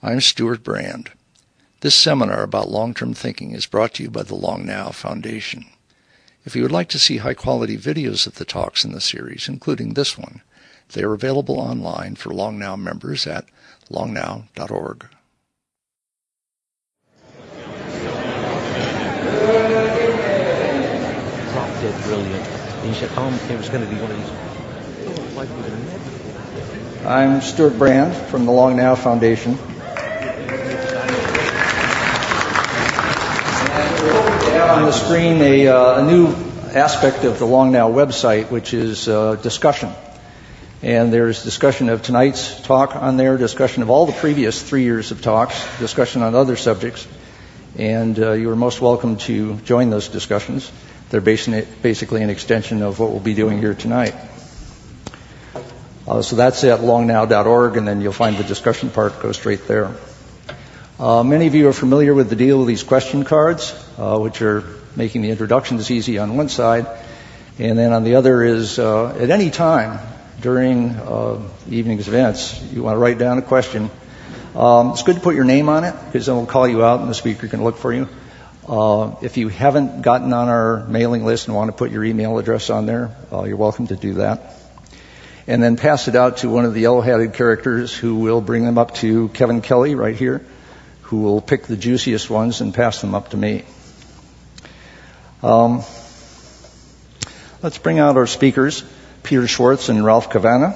I'm Stewart Brand. This seminar about long-term thinking is brought to you by the Long Now Foundation. If you would like to see high-quality videos of the talks in the series, including this one, they are available online for Long Now members at longnow.org. Drop dead brilliant. And you said, um, it was going to be one of these. Oh, like. I'm Stewart Brand from the Long Now Foundation. On the screen a, uh, a, new aspect of the Long Now website, which is uh, discussion. And there's discussion of tonight's talk on there, discussion of all the previous three years of talks, discussion on other subjects. And uh, you are most welcome to join those discussions. They're basically an extension of what we'll be doing here tonight. Uh, so that's at longnow.org, and then you'll find the discussion part go straight there. Uh, many of you are familiar with the deal with these question cards, uh, which are making the introductions easy on one side, and then on the other is uh, at any time during uh, the evening's events, you want to write down a question. Um, it's good to put your name on it because then we'll call you out and the speaker can look for you. Uh, if you haven't gotten on our mailing list and want to put your email address on there, uh, you're welcome to do that. And then pass it out to one of the yellow-hatted characters who will bring them up to Kevin Kelly right here who will pick the juiciest ones and pass them up to me. Um, let's bring out our speakers, Peter Schwartz and Ralph Cavanagh.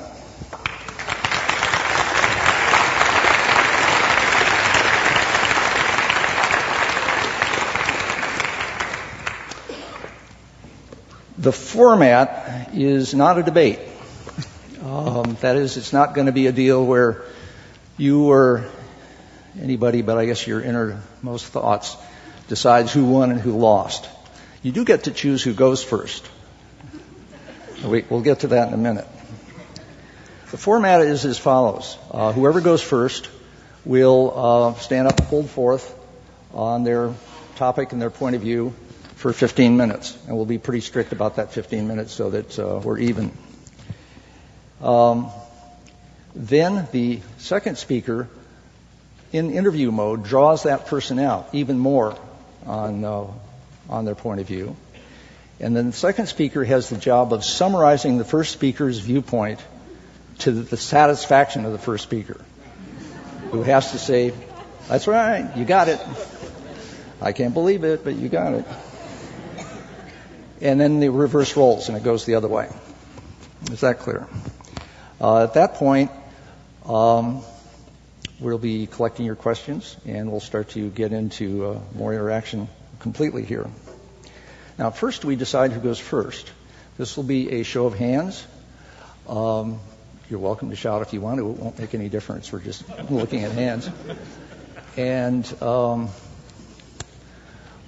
The format is not a debate. Um, that is, it's not going to be a deal where you or anybody, but I guess your innermost thoughts decides who won and who lost. You do get to choose who goes first. We'll get to that in a minute. The format is as follows. Uh, whoever goes first will uh, stand up and hold forth on their topic and their point of view for 15 minutes. And we'll be pretty strict about that 15 minutes so that uh, we're even. Um, then the second speaker in interview mode draws that person out even more on, uh, on their point of view. And then the second speaker has the job of summarizing the first speaker's viewpoint to the satisfaction of the first speaker, who has to say, That's right, you got it. I can't believe it, but you got it. And then the reverse roles, and it goes the other way. Is that clear? Uh, at that point, um, We'll be collecting your questions, and we'll start to get into uh, more interaction completely here. Now, first, we decide who goes first. This will be a show of hands. Um, you're welcome to shout if you want to. It won't make any difference. We're just looking at hands. And um,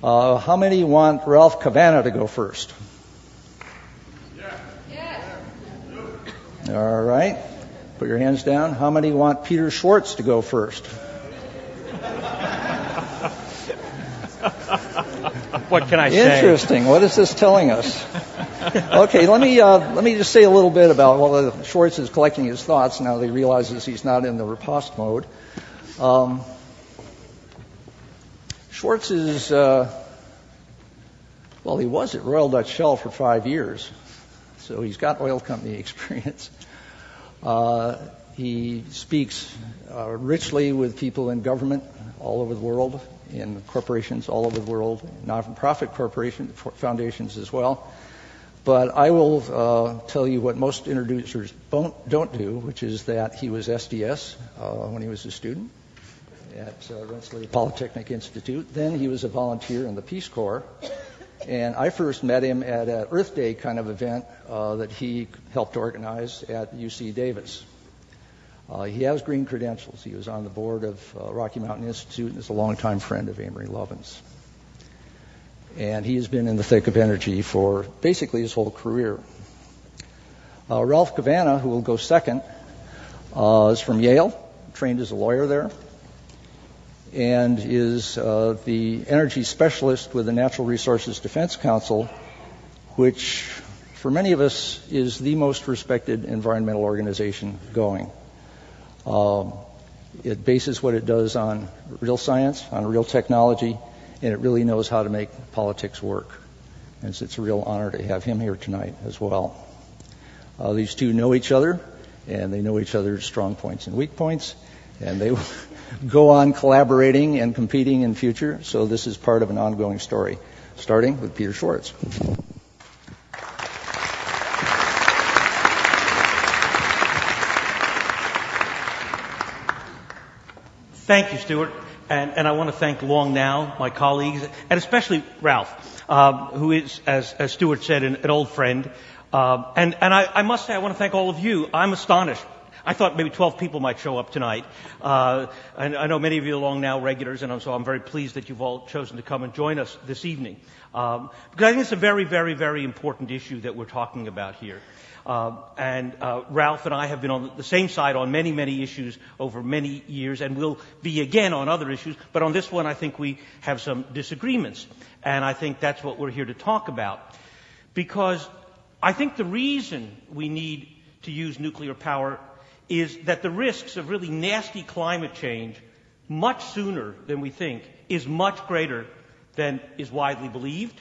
uh, how many want Ralph Cavanagh to go first? Yeah. All right. Put your hands down. How many want Peter Schwartz to go first? what can I say? Interesting. What is this telling us? Okay, let me uh, let me just say a little bit about while Schwartz is collecting his thoughts now that he realizes he's not in the riposte mode. Um, Schwartz is uh, well, he was at Royal Dutch Shell for five years, so he's got oil company experience. Uh, he speaks uh, richly with people in government all over the world, in corporations all over the world, non-profit corporations, foundations as well. But I will uh, tell you what most introducers don't, don't, do, which is that he was SDS uh, when he was a student at uh, Rensselaer Polytechnic Institute. Then he was a volunteer in the Peace Corps. And I first met him at an Earth Day kind of event uh, that he helped organize at UC Davis. Uh, he has green credentials. He was on the board of uh, Rocky Mountain Institute and is a longtime friend of Amory Lovins. And he has been in the thick of energy for basically his whole career. Uh, Ralph Cavanagh, who will go second, uh, is from Yale, trained as a lawyer there and is uh, the energy specialist with the Natural Resources Defense Council, which for many of us is the most respected environmental organization going. Um, It bases what it does on real science, on real technology, and it really knows how to make politics work. And it's a real honor to have him here tonight as well. Uh, these two know each other, and they know each other's strong points and weak points, and they go on collaborating and competing in future. So this is part of an ongoing story, starting with Peter Schwartz. Thank you, Stewart. And, and, I want to thank Long Now, my colleagues, and especially Ralph, uh, who is, as, as, Stewart said, an, an old friend. Uh, and, and I, I, must say, I want to thank all of you. I'm astonished. I thought maybe 12 people might show up tonight. Uh, and I know many of you are Long Now regulars, and so I'm very pleased that you've all chosen to come and join us this evening. Um, because I think it's a very, very, very important issue that we're talking about here. Uh, and uh, Ralph and I have been on the same side on many, many issues over many years, and will be again on other issues. But on this one, I think we have some disagreements, and I think that's what we're here to talk about. Because I think the reason we need to use nuclear power is that the risks of really nasty climate change much sooner than we think is much greater than is widely believed,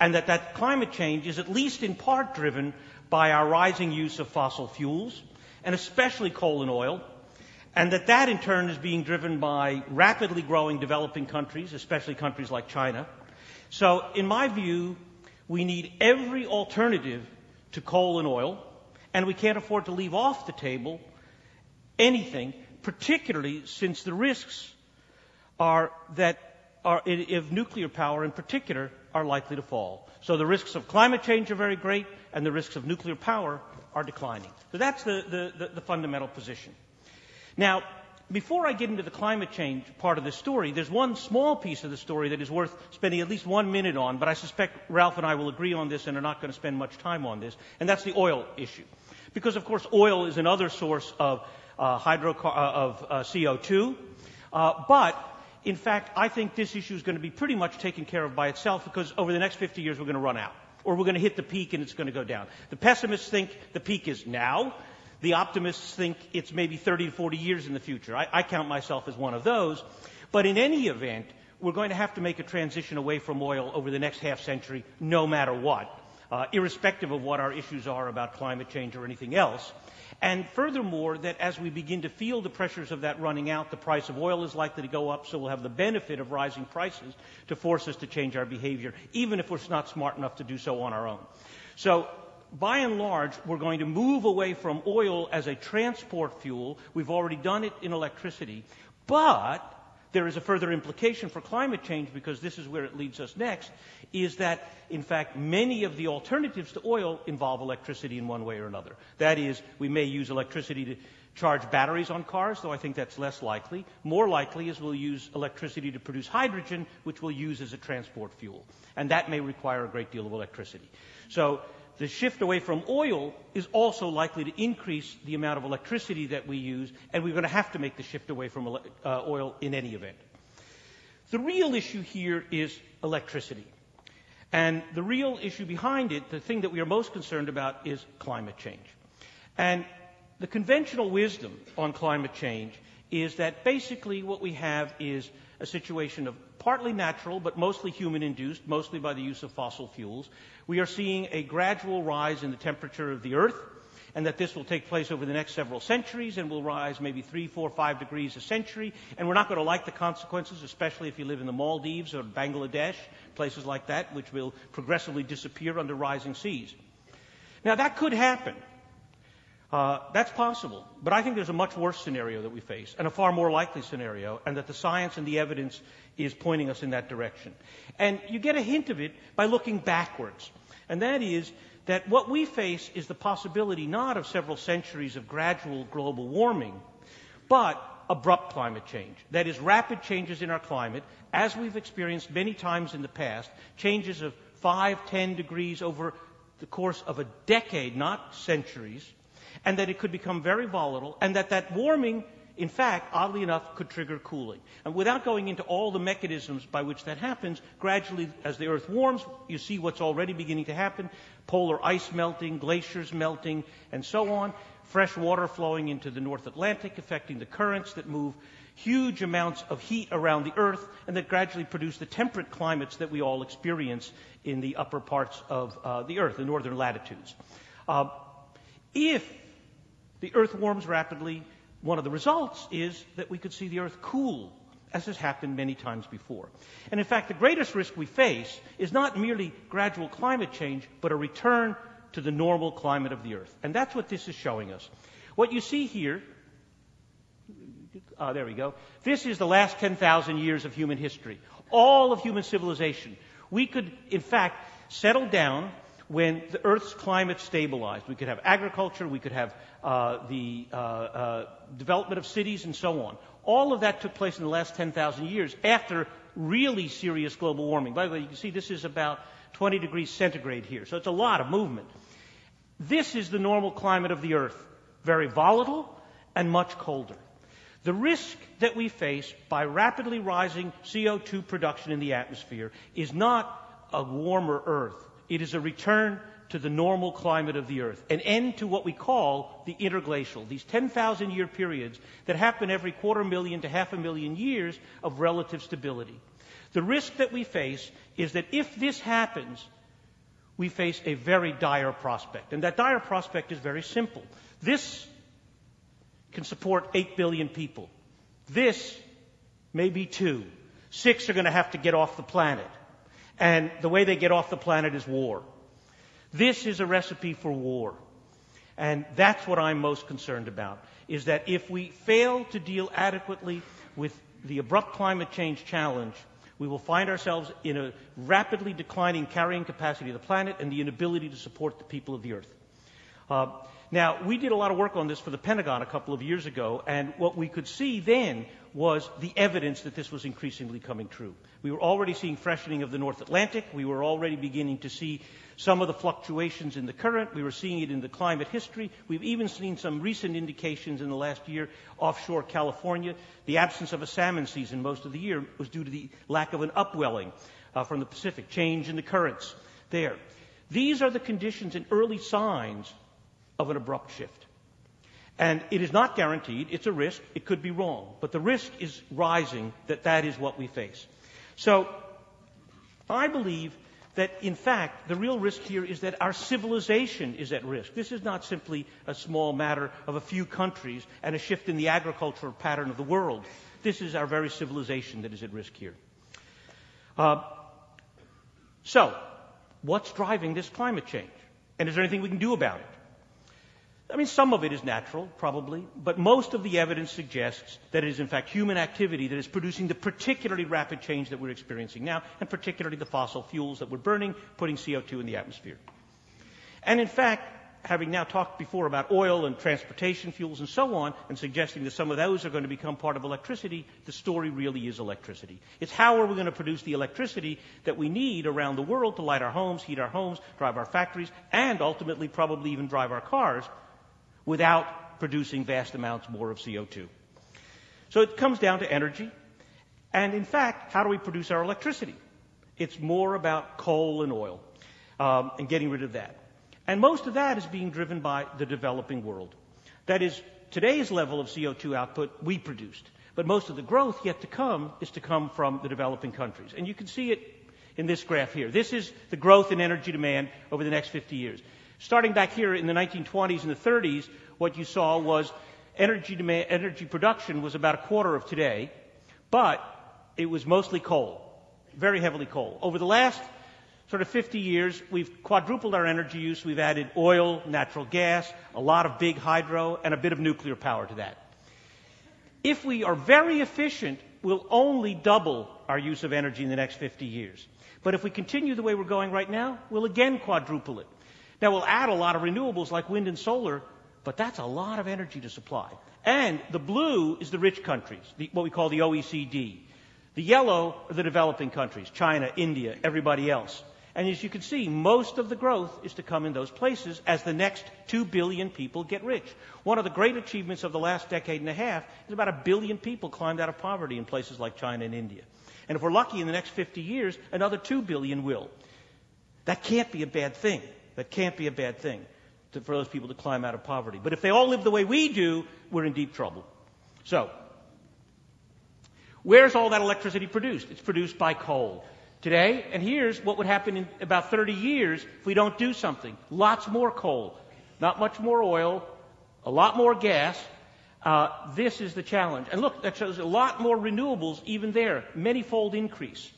and that that climate change is at least in part driven by our rising use of fossil fuels, and especially coal and oil, and that that in turn is being driven by rapidly growing developing countries, especially countries like China. So, in my view, we need every alternative to coal and oil, and we can't afford to leave off the table anything, particularly since the risks are that are, if nuclear power in particular are likely to fall. So the risks of climate change are very great, and the risks of nuclear power are declining. So that's the, the, the, the fundamental position. Now, before I get into the climate change part of the story, there's one small piece of the story that is worth spending at least one minute on, but I suspect Ralph and I will agree on this and are not going to spend much time on this, and that's the oil issue. Because, of course, oil is another source of, uh, uh, of uh, CO2, uh, but in fact, I think this issue is going to be pretty much taken care of by itself because over the next 50 years we're going to run out. Or we're going to hit the peak and it's going to go down. The pessimists think the peak is now. The optimists think it's maybe 30 to 40 years in the future. I, I count myself as one of those. But in any event, we're going to have to make a transition away from oil over the next half century, no matter what, uh, irrespective of what our issues are about climate change or anything else. And furthermore, that as we begin to feel the pressures of that running out, the price of oil is likely to go up, so we'll have the benefit of rising prices to force us to change our behavior, even if we're not smart enough to do so on our own. So, by and large, we're going to move away from oil as a transport fuel. We've already done it in electricity. But there is a further implication for climate change because this is where it leads us next, is that, in fact, many of the alternatives to oil involve electricity in one way or another. That is, we may use electricity to charge batteries on cars, though I think that's less likely. More likely is we'll use electricity to produce hydrogen, which we'll use as a transport fuel. And that may require a great deal of electricity. So the shift away from oil is also likely to increase the amount of electricity that we use, and we're going to have to make the shift away from uh, oil in any event. The real issue here is electricity. And the real issue behind it, the thing that we are most concerned about, is climate change. And the conventional wisdom on climate change is that basically what we have is a situation of partly natural but mostly human induced, mostly by the use of fossil fuels. We are seeing a gradual rise in the temperature of the Earth, and that this will take place over the next several centuries and will rise maybe three, four, five degrees a century. And we're not going to like the consequences, especially if you live in the Maldives or Bangladesh, places like that, which will progressively disappear under rising seas. Now, that could happen. Uh, that's possible. But I think there's a much worse scenario that we face, and a far more likely scenario, and that the science and the evidence is pointing us in that direction. And you get a hint of it by looking backwards. And that is that what we face is the possibility not of several centuries of gradual global warming, but abrupt climate change. That is, rapid changes in our climate, as we've experienced many times in the past, changes of 5, 10 degrees over the course of a decade, not centuries, and that it could become very volatile, and that that warming, in fact, oddly enough, could trigger cooling. And without going into all the mechanisms by which that happens, gradually, as the Earth warms, you see what's already beginning to happen polar ice melting, glaciers melting, and so on. fresh water flowing into the North Atlantic, affecting the currents that move huge amounts of heat around the Earth and that gradually produce the temperate climates that we all experience in the upper parts of uh, the Earth, the northern latitudes. Uh, if the Earth warms rapidly, one of the results is that we could see the Earth cool, as has happened many times before. And in fact, the greatest risk we face is not merely gradual climate change, but a return to the normal climate of the Earth. And that's what this is showing us. What you see here, uh, there we go. This is the last 10,000 years of human history. All of human civilization. We could, in fact, settle down when the Earth's climate stabilized. We could have agriculture, we could have uh, the uh, uh, development of cities, and so on. All of that took place in the last 10,000 years after really serious global warming. By the way, you can see this is about 20 degrees centigrade here, so it's a lot of movement. This is the normal climate of the Earth, very volatile and much colder. The risk that we face by rapidly rising CO2 production in the atmosphere is not a warmer Earth. It is a return to the normal climate of the Earth, an end to what we call the interglacial, these 10,000 year periods that happen every quarter million to half a million years of relative stability. The risk that we face is that if this happens, we face a very dire prospect. And that dire prospect is very simple. This can support 8 billion people. This maybe two. Six are going to have to get off the planet. And the way they get off the planet is war. This is a recipe for war. And that's what I'm most concerned about, is that if we fail to deal adequately with the abrupt climate change challenge, we will find ourselves in a rapidly declining carrying capacity of the planet and the inability to support the people of the earth. Uh, now, we did a lot of work on this for the Pentagon a couple of years ago, and what we could see then was the evidence that this was increasingly coming true. We were already seeing freshening of the North Atlantic. We were already beginning to see some of the fluctuations in the current. We were seeing it in the climate history. We've even seen some recent indications in the last year offshore California. The absence of a salmon season most of the year was due to the lack of an upwelling uh, from the Pacific, change in the currents there. These are the conditions and early signs of an abrupt shift. And it is not guaranteed. It's a risk. It could be wrong. But the risk is rising that that is what we face. So I believe that, in fact, the real risk here is that our civilization is at risk. This is not simply a small matter of a few countries and a shift in the agricultural pattern of the world. This is our very civilization that is at risk here. Uh, so, what's driving this climate change? And is there anything we can do about it? I mean, some of it is natural, probably, but most of the evidence suggests that it is, in fact, human activity that is producing the particularly rapid change that we're experiencing now, and particularly the fossil fuels that we're burning, putting CO2 in the atmosphere. And in fact, having now talked before about oil and transportation fuels and so on, and suggesting that some of those are going to become part of electricity, the story really is electricity. It's how are we going to produce the electricity that we need around the world to light our homes, heat our homes, drive our factories, and ultimately probably even drive our cars without producing vast amounts more of CO2. So it comes down to energy. And in fact, how do we produce our electricity? It's more about coal and oil um, and getting rid of that. And most of that is being driven by the developing world. That is, today's level of CO2 output we produced. But most of the growth yet to come is to come from the developing countries. And you can see it in this graph here. This is the growth in energy demand over the next 50 years. Starting back here in the 1920s and the 30s, what you saw was energy demand, energy production was about a quarter of today, but it was mostly coal, very heavily coal. Over the last sort of 50 years, we've quadrupled our energy use. We've added oil, natural gas, a lot of big hydro, and a bit of nuclear power to that. If we are very efficient, we'll only double our use of energy in the next 50 years. But if we continue the way we're going right now, we'll again quadruple it. Now, we'll add a lot of renewables like wind and solar, but that's a lot of energy to supply. And the blue is the rich countries, the, what we call the OECD. The yellow are the developing countries, China, India, everybody else. And as you can see, most of the growth is to come in those places as the next two billion people get rich. One of the great achievements of the last decade and a half is about a billion people climbed out of poverty in places like China and India. And if we're lucky in the next 50 years, another two billion will. That can't be a bad thing. That can't be a bad thing. to, for those people to climb out of poverty. But if they all live the way we do, we're in deep trouble. So, where's all that electricity produced? It's produced by coal. Today, and here's what would happen in about 30 years if we don't do something. Lots more coal, not much more oil, a lot more gas. Uh, this is the challenge. And look, that shows a lot more renewables even there, many-fold increase.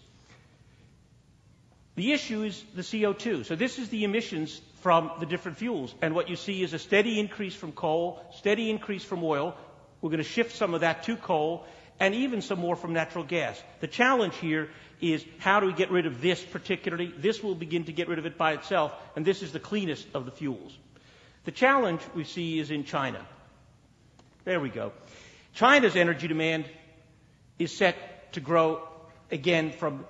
The issue is the CO2. So this is the emissions from the different fuels. And what you see is a steady increase from coal, steady increase from oil. We're going to shift some of that to coal and even some more from natural gas. The challenge here is how do we get rid of this particularly? This will begin to get rid of it by itself, and this is the cleanest of the fuels. The challenge we see is in China. There we go. China's energy demand is set to grow again from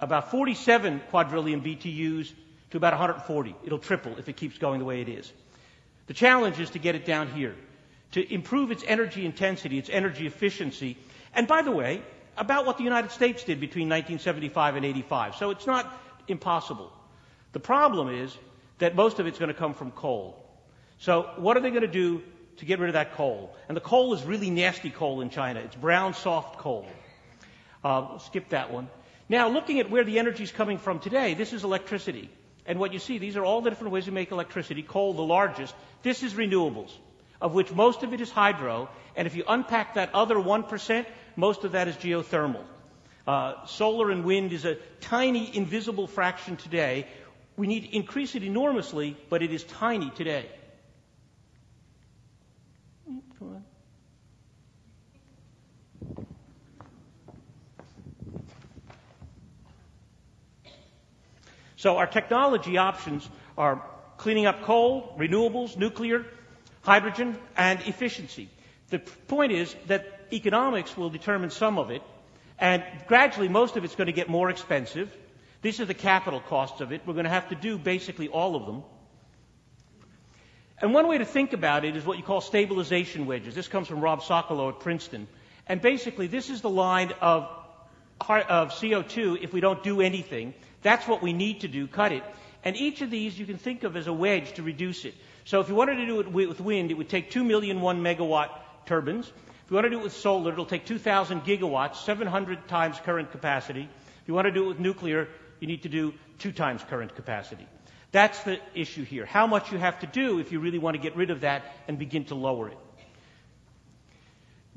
about 47 quadrillion BTUs to about 140. It'll triple if it keeps going the way it is. The challenge is to get it down here, to improve its energy intensity, its energy efficiency, and by the way, about what the United States did between 1975 and 85. So it's not impossible. The problem is that most of it's going to come from coal. So what are they going to do to get rid of that coal? And the coal is really nasty coal in China. It's brown, soft coal. Uh, skip that one. Now, looking at where the energy is coming from today, this is electricity. And what you see, these are all the different ways we make electricity. Coal, the largest. This is renewables, of which most of it is hydro. And if you unpack that other 1%, most of that is geothermal. Uh, solar and wind is a tiny, invisible fraction today. We need to increase it enormously, but it is tiny today. Come on. So our technology options are cleaning up coal, renewables, nuclear, hydrogen, and efficiency. The point is that economics will determine some of it, and gradually most of it's going to get more expensive. These are the capital costs of it. We're going to have to do basically all of them. And one way to think about it is what you call stabilization wedges. This comes from Rob Socolow at Princeton. And basically, this is the line of, of CO2 if we don't do anything. That's what we need to do, cut it. And each of these you can think of as a wedge to reduce it. So if you wanted to do it with wind, it would take 2 million 1 megawatt turbines. If you want to do it with solar, it'll take 2,000 gigawatts, 700 times current capacity. If you want to do it with nuclear, you need to do two times current capacity. That's the issue here. How much you have to do if you really want to get rid of that and begin to lower it.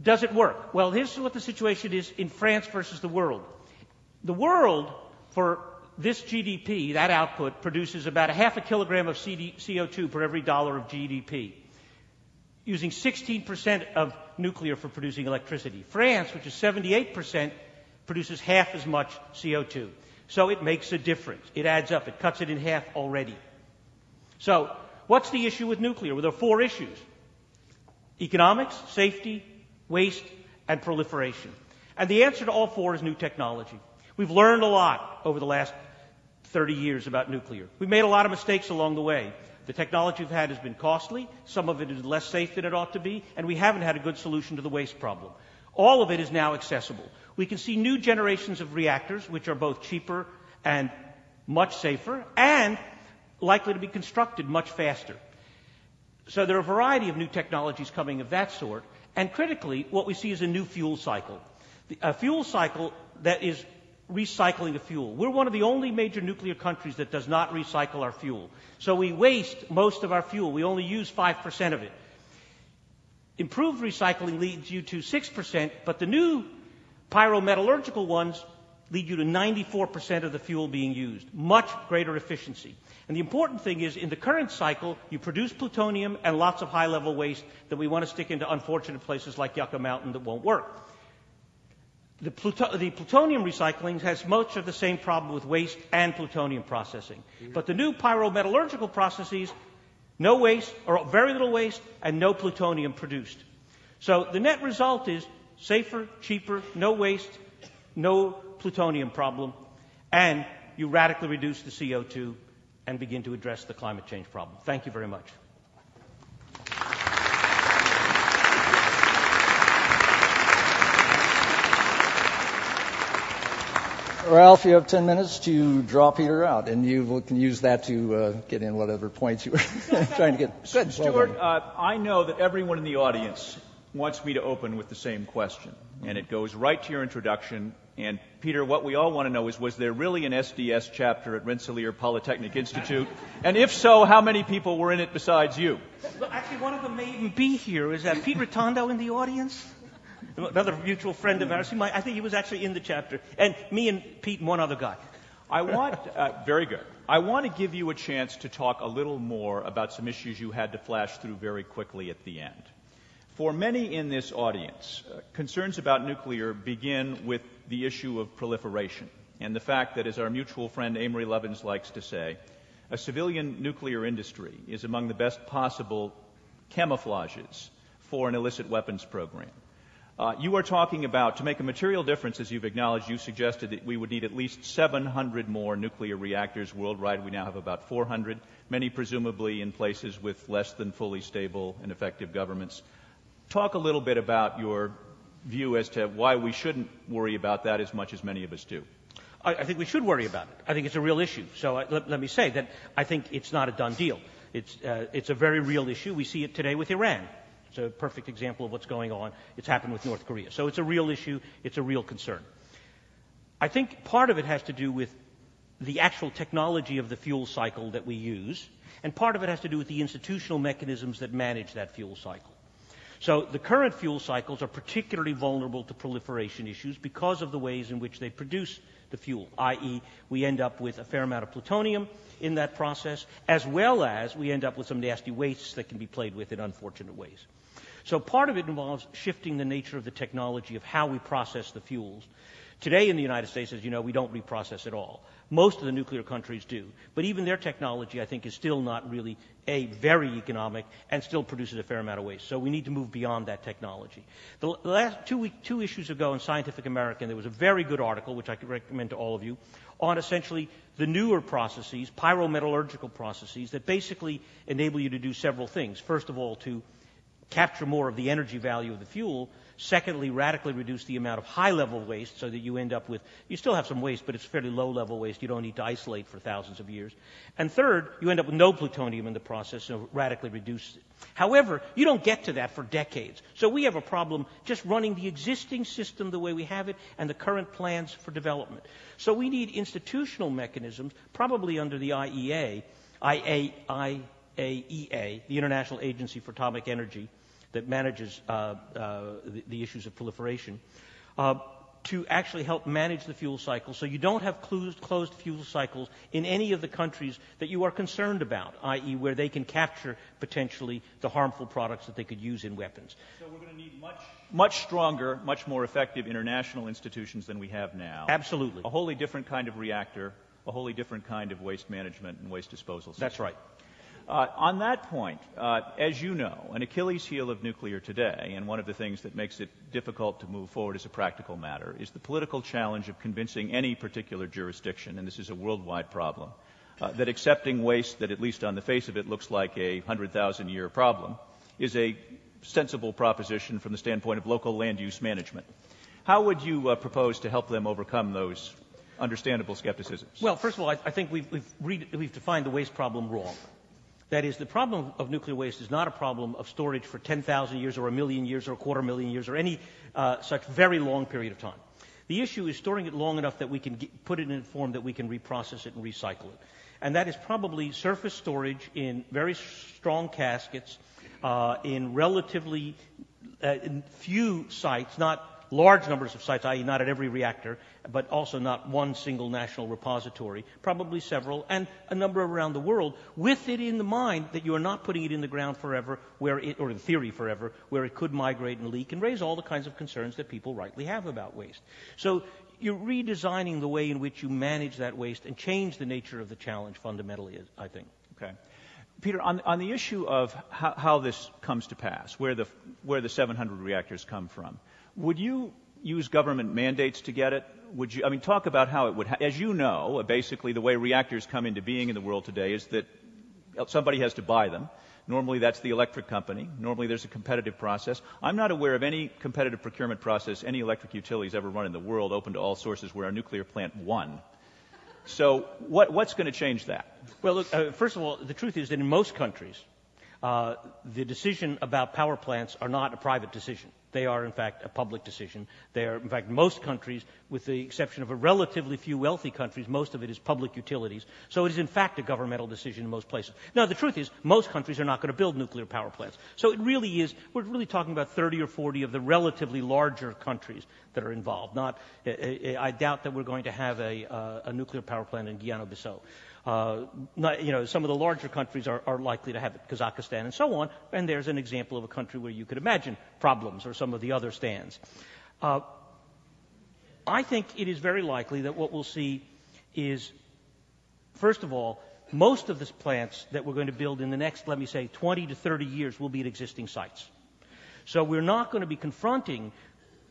Does it work? Well, here's what the situation is in France versus the world. The world, for this GDP, that output, produces about a half a kilogram of CD, CO2 per every dollar of GDP, using 16% of nuclear for producing electricity. France, which is 78%, produces half as much CO2. So it makes a difference. It adds up. It cuts it in half already. So, what's the issue with nuclear? Well, there are four issues economics, safety, waste, and proliferation. And the answer to all four is new technology. We've learned a lot over the last 30 years about nuclear. We've made a lot of mistakes along the way. The technology we've had has been costly, some of it is less safe than it ought to be, and we haven't had a good solution to the waste problem. All of it is now accessible. We can see new generations of reactors, which are both cheaper and much safer, and likely to be constructed much faster. So there are a variety of new technologies coming of that sort, and critically, what we see is a new fuel cycle. A fuel cycle that is recycling of fuel. We're one of the only major nuclear countries that does not recycle our fuel. So we waste most of our fuel. We only use 5% of it. Improved recycling leads you to 6%, but the new pyrometallurgical ones lead you to 94% of the fuel being used. Much greater efficiency. And the important thing is, in the current cycle, you produce plutonium and lots of high level waste that we want to stick into unfortunate places like Yucca Mountain that won't work. The, Pluto- the, plutonium recycling has much of the same problem with waste and plutonium processing. But the new pyrometallurgical processes, no waste or very little waste and no plutonium produced. So the net result is safer, cheaper, no waste, no plutonium problem, and you radically reduce the CO2 and begin to address the climate change problem. Thank you very much. Ralph, you have 10 minutes to draw Peter out, and you can use that to uh, get in whatever points you were trying to get. Good. Stewart, uh, I know that everyone in the audience wants me to open with the same question, and it goes right to your introduction. And Peter, what we all want to know is, was there really an SDS chapter at Rensselaer Polytechnic Institute? And if so, how many people were in it besides you? Well, actually, one of them may even be here. Is that Pete Rotondo in the audience? Another mutual friend of ours. Might, I think he was actually in the chapter, and me and Pete and one other guy. I want, uh, very good. I want to give you a chance to talk a little more about some issues you had to flash through very quickly at the end. For many in this audience, uh, concerns about nuclear begin with the issue of proliferation and the fact that, as our mutual friend Amory Lovins likes to say, a civilian nuclear industry is among the best possible camouflages for an illicit weapons program. Uh, you are talking about, to make a material difference, as you've acknowledged, you suggested that we would need at least 700 more nuclear reactors worldwide. We now have about 400, many presumably in places with less than fully stable and effective governments. Talk a little bit about your view as to why we shouldn't worry about that as much as many of us do. I, I think we should worry about it. I think it's a real issue. So uh, let, let, me say that I think it's not a done deal. It's, uh, it's a very real issue. We see it today with Iran. It's a perfect example of what's going on. It's happened with North Korea. So it's a real issue. It's a real concern. I think part of it has to do with the actual technology of the fuel cycle that we use, and part of it has to do with the institutional mechanisms that manage that fuel cycle. So the current fuel cycles are particularly vulnerable to proliferation issues because of the ways in which they produce the fuel, i.e., we end up with a fair amount of plutonium in that process, as well as we end up with some nasty wastes that can be played with in unfortunate ways. So part of it involves shifting the nature of the technology of how we process the fuels. Today in the United States, as you know, we don't reprocess at all. Most of the nuclear countries do. But even their technology, I think, is still not really, A, very economic and still produces a fair amount of waste. So we need to move beyond that technology. The last two, week, two issues ago in Scientific American, there was a very good article, which I could recommend to all of you, on essentially the newer processes, pyrometallurgical processes, that basically enable you to do several things. First of all, to capture more of the energy value of the fuel. Secondly, radically reduce the amount of high level waste so that you end up with, you still have some waste, but it's fairly low level waste. You don't need to isolate for thousands of years. And third, you end up with no plutonium in the process, so radically reduce it. However, you don't get to that for decades. So we have a problem just running the existing system the way we have it and the current plans for development. So we need institutional mechanisms, probably under the IEA, IAEA, the International Agency for Atomic Energy, that manages uh, uh, the, the, issues of proliferation, uh, to actually help manage the fuel cycle so you don't have closed, closed fuel cycles in any of the countries that you are concerned about, i.e., where they can capture potentially the harmful products that they could use in weapons. So we're going to need much, much stronger, much more effective international institutions than we have now. Absolutely. A wholly different kind of reactor, a wholly different kind of waste management and waste disposal system. That's right. Uh, on that point, uh, as you know, an Achilles heel of nuclear today, and one of the things that makes it difficult to move forward as a practical matter, is the political challenge of convincing any particular jurisdiction, and this is a worldwide problem, uh, that accepting waste that, at least on the face of it, looks like a 100,000 year problem, is a sensible proposition from the standpoint of local land use management. How would you uh, propose to help them overcome those understandable skepticisms? Well, first of all, I, I think we've, we've, re- we've defined the waste problem wrong. That is, the problem of nuclear waste is not a problem of storage for 10,000 years or a million years or a quarter million years or any uh, such very long period of time. The issue is storing it long enough that we can get, put it in a form that we can reprocess it and recycle it. And that is probably surface storage in very strong caskets, uh, in relatively uh, in few sites, not large numbers of sites, i.e., not at every reactor, but also not one single national repository, probably several, and a number around the world, with it in the mind that you are not putting it in the ground forever, where it, or in theory forever, where it could migrate and leak and raise all the kinds of concerns that people rightly have about waste. So you're redesigning the way in which you manage that waste and change the nature of the challenge fundamentally, I think. Okay. Peter, on, on the issue of how, how, this comes to pass, where the, where the 700 reactors come from, would you use government mandates to get it? Would you, I mean, talk about how it would, ha- as you know, basically the way reactors come into being in the world today is that somebody has to buy them. Normally that's the electric company. Normally there's a competitive process. I'm not aware of any competitive procurement process any electric utilities ever run in the world open to all sources where a nuclear plant won. So what, what's going to change that? Well, look, uh, first of all, the truth is that in most countries, uh, the decision about power plants are not a private decision. They are, in fact, a public decision. They are, in fact, most countries, with the exception of a relatively few wealthy countries, most of it is public utilities. So it is, in fact, a governmental decision in most places. Now, the truth is, most countries are not going to build nuclear power plants. So it really is, we're really talking about 30 or 40 of the relatively larger countries that are involved. Not, I doubt that we're going to have a, uh, a nuclear power plant in Guinea-Bissau. Uh, not, you know, some of the larger countries are, are, likely to have it, Kazakhstan and so on, and there's an example of a country where you could imagine problems or some of the other stands. Uh, I think it is very likely that what we'll see is, first of all, most of the plants that we're going to build in the next, let me say, 20 to 30 years will be at existing sites. So we're not going to be confronting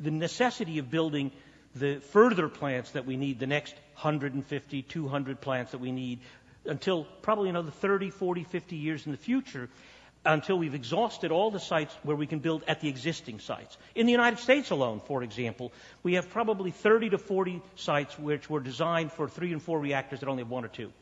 the necessity of building the further plants that we need, the next 150, 200 plants that we need, until probably another 30, 40, 50 years in the future, until we've exhausted all the sites where we can build at the existing sites. In the United States alone, for example, we have probably 30 to 40 sites which were designed for three and four reactors that only have one or two.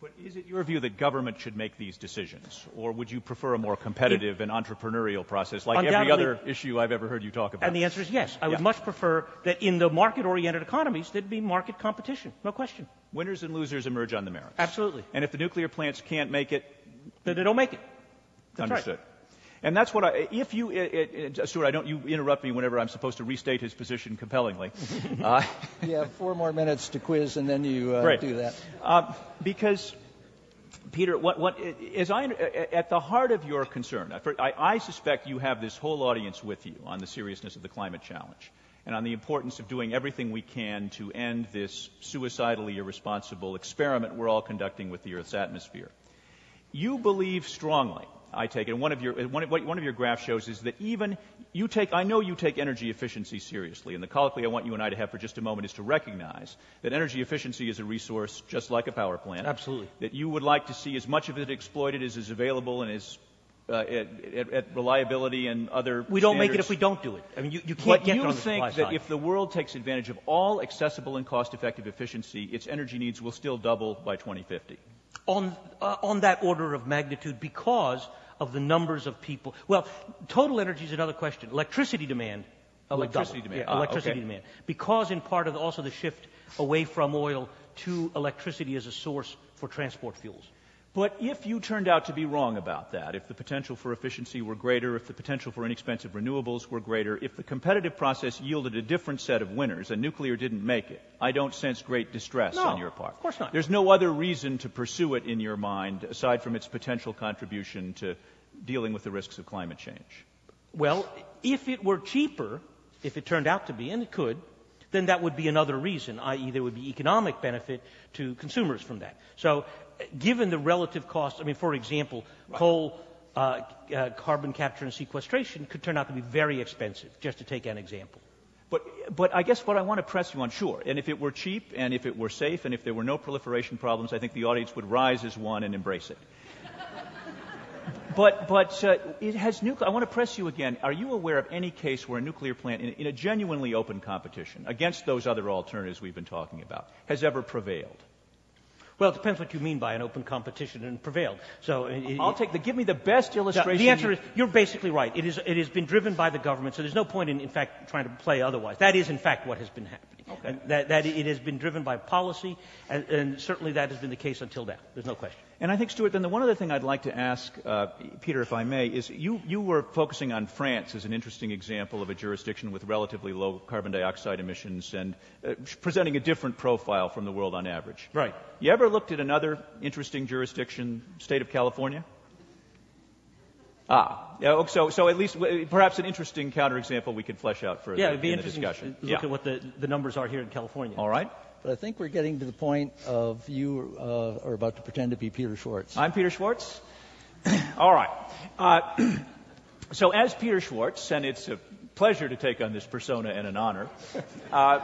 But is it your view that government should make these decisions? Or would you prefer a more competitive and entrepreneurial process like every other issue I've ever heard you talk about? And the answer is yes. I would much prefer that in the market oriented economies, there'd be market competition. No question. Winners and losers emerge on the merits. Absolutely. And if the nuclear plants can't make it, then they don't make it. That's Understood. Right. And that's what I, if you, it, it, Stewart, I don't, you interrupt me whenever I'm supposed to restate his position compellingly. Uh, you have four more minutes to quiz and then you uh, do that. Uh, because Peter, what, what is I, at the heart of your concern, I, I suspect you have this whole audience with you on the seriousness of the climate challenge and on the importance of doing everything we can to end this suicidally irresponsible experiment we're all conducting with the Earth's atmosphere. You believe strongly I take it. And one of your one, one of your graphs shows is that even you take I know you take energy efficiency seriously, and the colloquy I want you and I to have for just a moment is to recognize that energy efficiency is a resource just like a power plant. Absolutely. That you would like to see as much of it exploited as is available and is uh, at, at, at, reliability and other. We don't make it if we don't do it. I mean, you, you can't but get you it on the think that side. if the world takes advantage of all accessible and cost-effective efficiency, its energy needs will still double by 2050? On uh, on that order of magnitude, because of the numbers of people. Well, total energy is another question. Electricity demand. Electricity demand. Yeah, ah, electricity okay. demand. Because in part of also the shift away from oil to electricity as a source for transport fuels. But if you turned out to be wrong about that, if the potential for efficiency were greater, if the potential for inexpensive renewables were greater, if the competitive process yielded a different set of winners and nuclear didn't make it, I don't sense great distress no, on your part. Of course not. There's no other reason to pursue it in your mind aside from its potential contribution to dealing with the risks of climate change. Well, if it were cheaper, if it turned out to be, and it could, then that would be another reason, i.e., there would be economic benefit to consumers from that. So, given the relative cost, I mean, for example, coal, uh, uh, carbon capture and sequestration could turn out to be very expensive, just to take an example. But, but I guess what I want to press you on, sure, and if it were cheap and if it were safe and if there were no proliferation problems, I think the audience would rise as one and embrace it. But, but uh, it has nuclear. I want to press you again. Are you aware of any case where a nuclear plant, in, in a genuinely open competition against those other alternatives we've been talking about, has ever prevailed? Well, it depends what you mean by an open competition and prevailed. So it, I'll take the. Give me the best illustration. The answer is you're basically right. It is. It has been driven by the government. So there's no point in, in fact, trying to play otherwise. That is, in fact, what has been happening. Okay. And that, that it has been driven by policy, and, and, certainly that has been the case until now. There's no question. And I think, Stewart, then the one other thing I'd like to ask, uh, Peter, if I may, is you, you were focusing on France as an interesting example of a jurisdiction with relatively low carbon dioxide emissions and uh, presenting a different profile from the world on average. Right. You ever looked at another interesting jurisdiction, state of California? Ah, yeah, oh, so, so at least perhaps an interesting counterexample we could flesh out further yeah, it'd be in interesting the discussion. To look yeah. at what the, the numbers are here in California. All right. But I think we're getting to the point of you uh, are about to pretend to be Peter Schwartz. I'm Peter Schwartz. All right. Uh, so as Peter Schwartz, and it's a pleasure to take on this persona and an honor. Uh,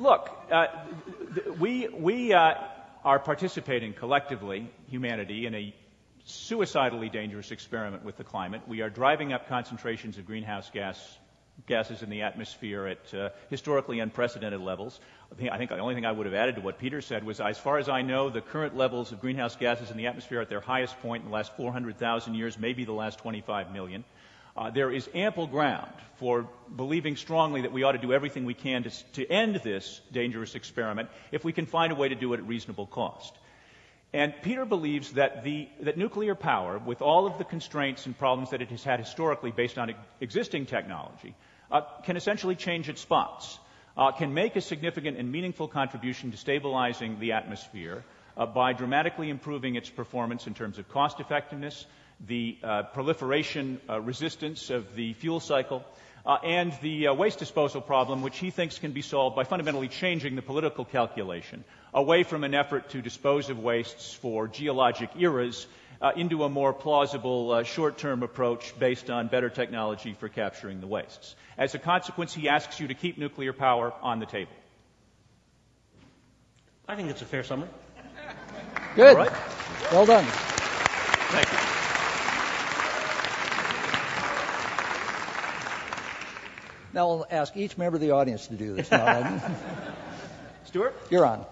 look, uh, we we uh, are participating collectively, humanity, in a suicidally dangerous experiment with the climate. We are driving up concentrations of greenhouse gas gases in the atmosphere at uh, historically unprecedented levels. I think the only thing I would have added to what Peter said was, as far as I know, the current levels of greenhouse gases in the atmosphere are at their highest point in the last 400,000 years, maybe the last 25 million. Uh, there is ample ground for believing strongly that we ought to do everything we can to, to end this dangerous experiment if we can find a way to do it at reasonable cost. And Peter believes that, the, that nuclear power, with all of the constraints and problems that it has had historically based on existing technology, uh, can essentially change its spots, uh, can make a significant and meaningful contribution to stabilizing the atmosphere uh, by dramatically improving its performance in terms of cost effectiveness, the uh, proliferation uh, resistance of the fuel cycle, uh, and the uh, waste disposal problem, which he thinks can be solved by fundamentally changing the political calculation away from an effort to dispose of wastes for geologic eras uh, into a more plausible uh, short term approach based on better technology for capturing the wastes. As a consequence, he asks you to keep nuclear power on the table. I think it's a fair summary. Good. Well done. Thank you. Now I'll ask each member of the audience to do this. Now, Stewart? You're on.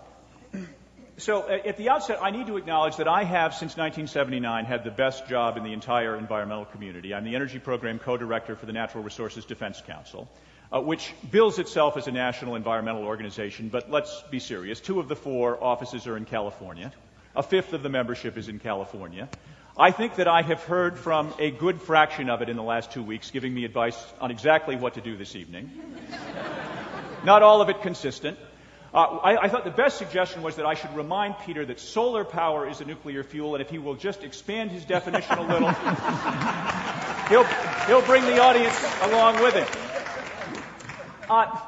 So, uh, at the outset, I need to acknowledge that I have, since 1979, had the best job in the entire environmental community. I'm the Energy Program Co-Director for the Natural Resources Defense Council, uh, which bills itself as a national environmental organization, but let's be serious. Two of the four offices are in California. A fifth of the membership is in California. I think that I have heard from a good fraction of it in the last two weeks, giving me advice on exactly what to do this evening. Not all of it consistent. Uh, I, I, thought the best suggestion was that I should remind Peter that solar power is a nuclear fuel, and if he will just expand his definition a little, he'll, he'll bring the audience along with him. Uh,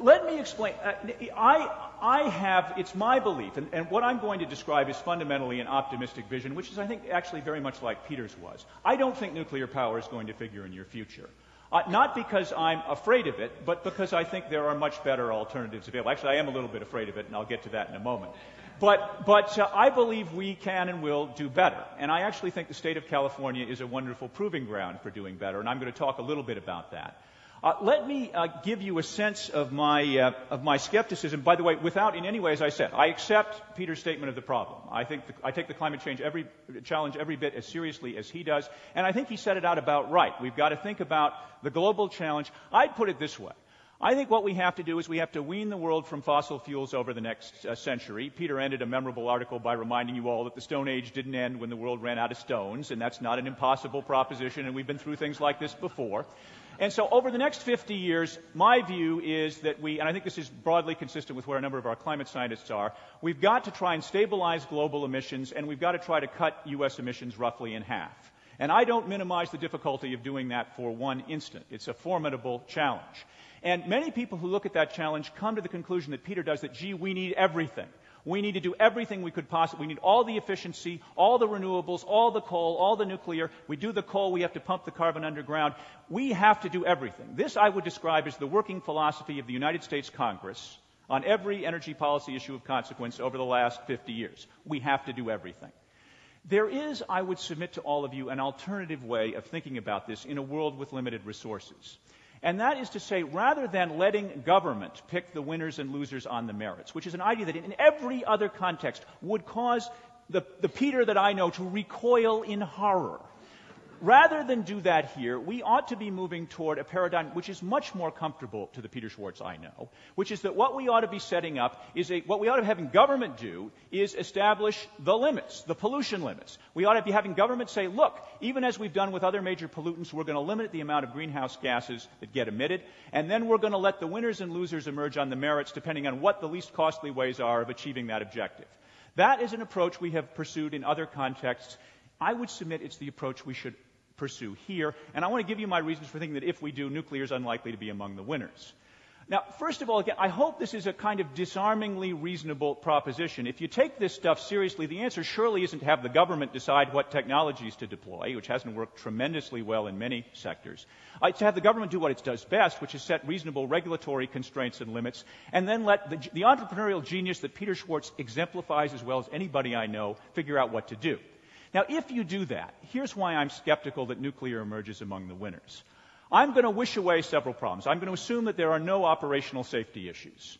let me explain. Uh, I, I have, it's my belief, and, and, what I'm going to describe is fundamentally an optimistic vision, which is, I think, actually very much like Peter's was. I don't think nuclear power is going to figure in your future. Uh, not because I'm afraid of it, but because I think there are much better alternatives available. Actually, I am a little bit afraid of it, and I'll get to that in a moment. But, but uh, I believe we can and will do better. And I actually think the state of California is a wonderful proving ground for doing better, and I'm going to talk a little bit about that. Uh, let me uh, give you a sense of my, uh, of my skepticism. By the way, without in any way, as I said, I accept Peter's statement of the problem. I, think the, I take the climate change every, challenge every bit as seriously as he does, and I think he set it out about right. We've got to think about the global challenge. I'd put it this way. I think what we have to do is we have to wean the world from fossil fuels over the next uh, century. Peter ended a memorable article by reminding you all that the Stone Age didn't end when the world ran out of stones, and that's not an impossible proposition, and we've been through things like this before. And so over the next 50 years, my view is that we, and I think this is broadly consistent with where a number of our climate scientists are, we've got to try and stabilize global emissions and we've got to try to cut U.S. emissions roughly in half. And I don't minimize the difficulty of doing that for one instant. It's a formidable challenge. And many people who look at that challenge come to the conclusion that Peter does that, gee, we need everything. We need to do everything we could possibly. We need all the efficiency, all the renewables, all the coal, all the nuclear. We do the coal, we have to pump the carbon underground. We have to do everything. This I would describe as the working philosophy of the United States Congress on every energy policy issue of consequence over the last 50 years. We have to do everything. There is, I would submit to all of you, an alternative way of thinking about this in a world with limited resources. And that is to say, rather than letting government pick the winners and losers on the merits, which is an idea that in every other context would cause the, the Peter that I know to recoil in horror rather than do that here, we ought to be moving toward a paradigm which is much more comfortable to the Peter Schwartz I know, which is that what we ought to be setting up is a, what we ought to be having government do is establish the limits, the pollution limits. We ought to be having government say, look, even as we've done with other major pollutants, we're going to limit the amount of greenhouse gases that get emitted, and then we're going to let the winners and losers emerge on the merits depending on what the least costly ways are of achieving that objective. That is an approach we have pursued in other contexts. I would submit it's the approach we should pursue here. And I want to give you my reasons for thinking that if we do, nuclear is unlikely to be among the winners. Now, first of all, again, I hope this is a kind of disarmingly reasonable proposition. If you take this stuff seriously, the answer surely isn't to have the government decide what technologies to deploy, which hasn't worked tremendously well in many sectors. Uh, it's to have the government do what it does best, which is set reasonable regulatory constraints and limits, and then let the, the entrepreneurial genius that Peter Schwartz exemplifies as well as anybody I know figure out what to do. Now, if you do that, here's why I'm skeptical that nuclear emerges among the winners. I'm going to wish away several problems. I'm going to assume that there are no operational safety issues.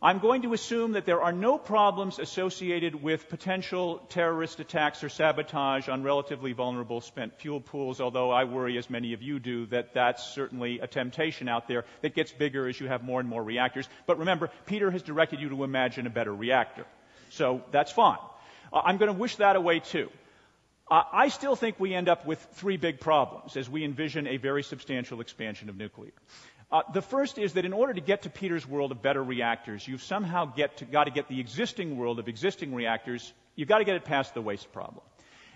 I'm going to assume that there are no problems associated with potential terrorist attacks or sabotage on relatively vulnerable spent fuel pools, although I worry, as many of you do, that that's certainly a temptation out there that gets bigger as you have more and more reactors. But remember, Peter has directed you to imagine a better reactor. So that's fine. I'm going to wish that away too. I still think we end up with three big problems as we envision a very substantial expansion of nuclear. Uh, the first is that in order to get to Peter's world of better reactors, you've somehow to, got to get the existing world of existing reactors, you've got to get it past the waste problem.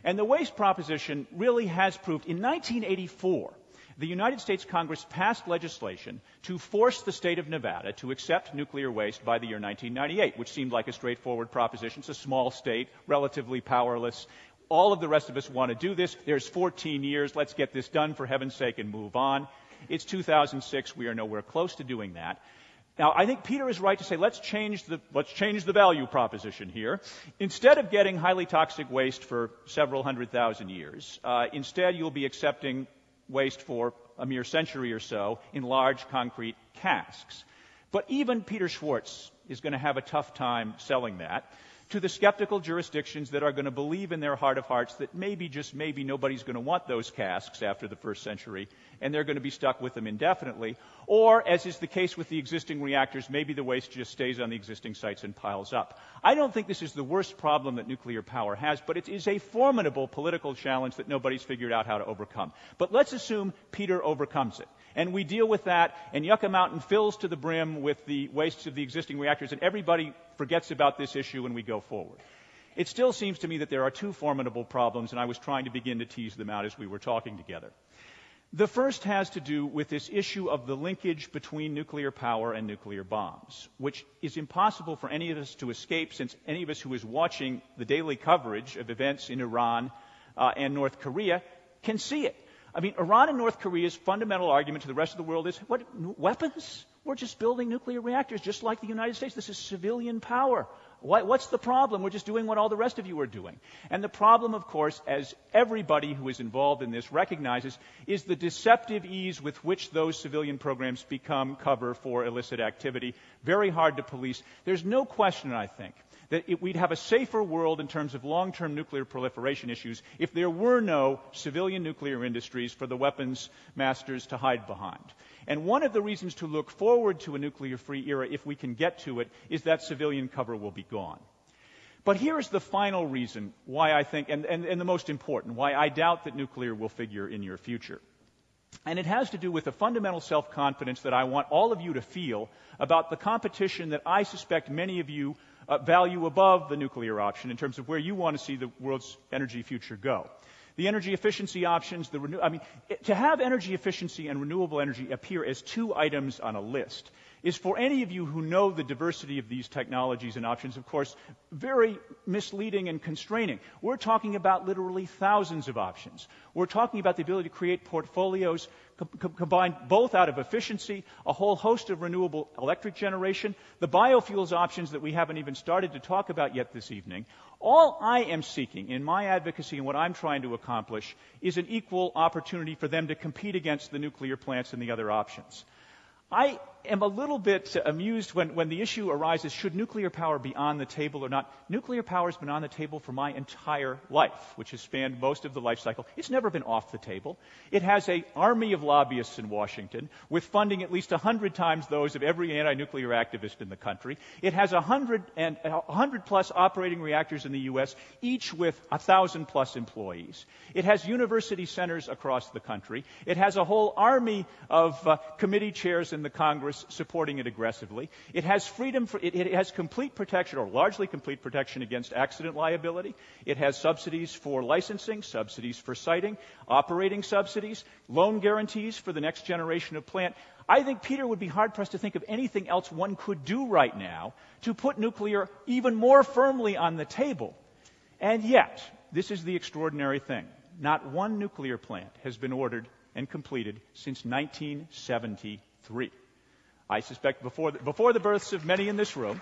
And the waste proposition really has proved, in 1984, the United States Congress passed legislation to force the state of Nevada to accept nuclear waste by the year 1998, which seemed like a straightforward proposition. It's a small state, relatively powerless. All of the rest of us want to do this. There's 14 years. Let's get this done for heaven's sake and move on. It's 2006. We are nowhere close to doing that. Now, I think Peter is right to say let's change the, let's change the value proposition here. Instead of getting highly toxic waste for several hundred thousand years, uh, instead you'll be accepting waste for a mere century or so in large concrete casks. But even Peter Schwartz is going to have a tough time selling that to the skeptical jurisdictions that are going to believe in their heart of hearts that maybe, just maybe, nobody's going to want those casks after the first century, and they're going to be stuck with them indefinitely. Or, as is the case with the existing reactors, maybe the waste just stays on the existing sites and piles up. I don't think this is the worst problem that nuclear power has, but it is a formidable political challenge that nobody's figured out how to overcome. But let's assume Peter overcomes it. And we deal with that, and Yucca Mountain fills to the brim with the wastes of the existing reactors, and everybody forgets about this issue and we go forward. It still seems to me that there are two formidable problems, and I was trying to begin to tease them out as we were talking together. The first has to do with this issue of the linkage between nuclear power and nuclear bombs, which is impossible for any of us to escape since any of us who is watching the daily coverage of events in Iran uh, and North Korea can see it. I mean, Iran and North Korea's fundamental argument to the rest of the world is what, weapons? We're just building nuclear reactors just like the United States. This is civilian power. what's the problem? We're just doing what all the rest of you are doing. And the problem, of course, as everybody who is involved in this recognizes, is the deceptive ease with which those civilian programs become cover for illicit activity. Very hard to police. There's no question, I think, that it, we'd have a safer world in terms of long term nuclear proliferation issues if there were no civilian nuclear industries for the weapons masters to hide behind. And one of the reasons to look forward to a nuclear free era, if we can get to it, is that civilian cover will be gone. But here's the final reason why I think, and, and, and the most important, why I doubt that nuclear will figure in your future. And it has to do with a fundamental self confidence that I want all of you to feel about the competition that I suspect many of you uh, value above the nuclear option in terms of where you want to see the world's energy future go. The energy efficiency options, the renew, I mean, to have energy efficiency and renewable energy appear as two items on a list is for any of you who know the diversity of these technologies and options, of course, very misleading and constraining. We're talking about literally thousands of options. We're talking about the ability to create portfolios co- combined both out of efficiency, a whole host of renewable electric generation, the biofuels options that we haven't even started to talk about yet this evening. All I am seeking in my advocacy and what I'm trying to accomplish is an equal opportunity for them to compete against the nuclear plants and the other options. I am a little bit amused when, when the issue arises should nuclear power be on the table or not? Nuclear power has been on the table for my entire life, which has spanned most of the life cycle. It's never been off the table. It has an army of lobbyists in Washington with funding at least a hundred times those of every anti-nuclear activist in the country. It has a hundred and a hundred plus operating reactors in the U.S., each with a thousand plus employees. It has university centers across the country. It has a whole army of uh, committee chairs in the Congress Congress supporting it aggressively. It has freedom for, it, it has complete protection or largely complete protection against accident liability. It has subsidies for licensing, subsidies for siting, operating subsidies, loan guarantees for the next generation of plant. I think Peter would be hard pressed to think of anything else one could do right now to put nuclear even more firmly on the table. And yet, this is the extraordinary thing. Not one nuclear plant has been ordered and completed since 1973. I suspect before the, before the births of many in this room.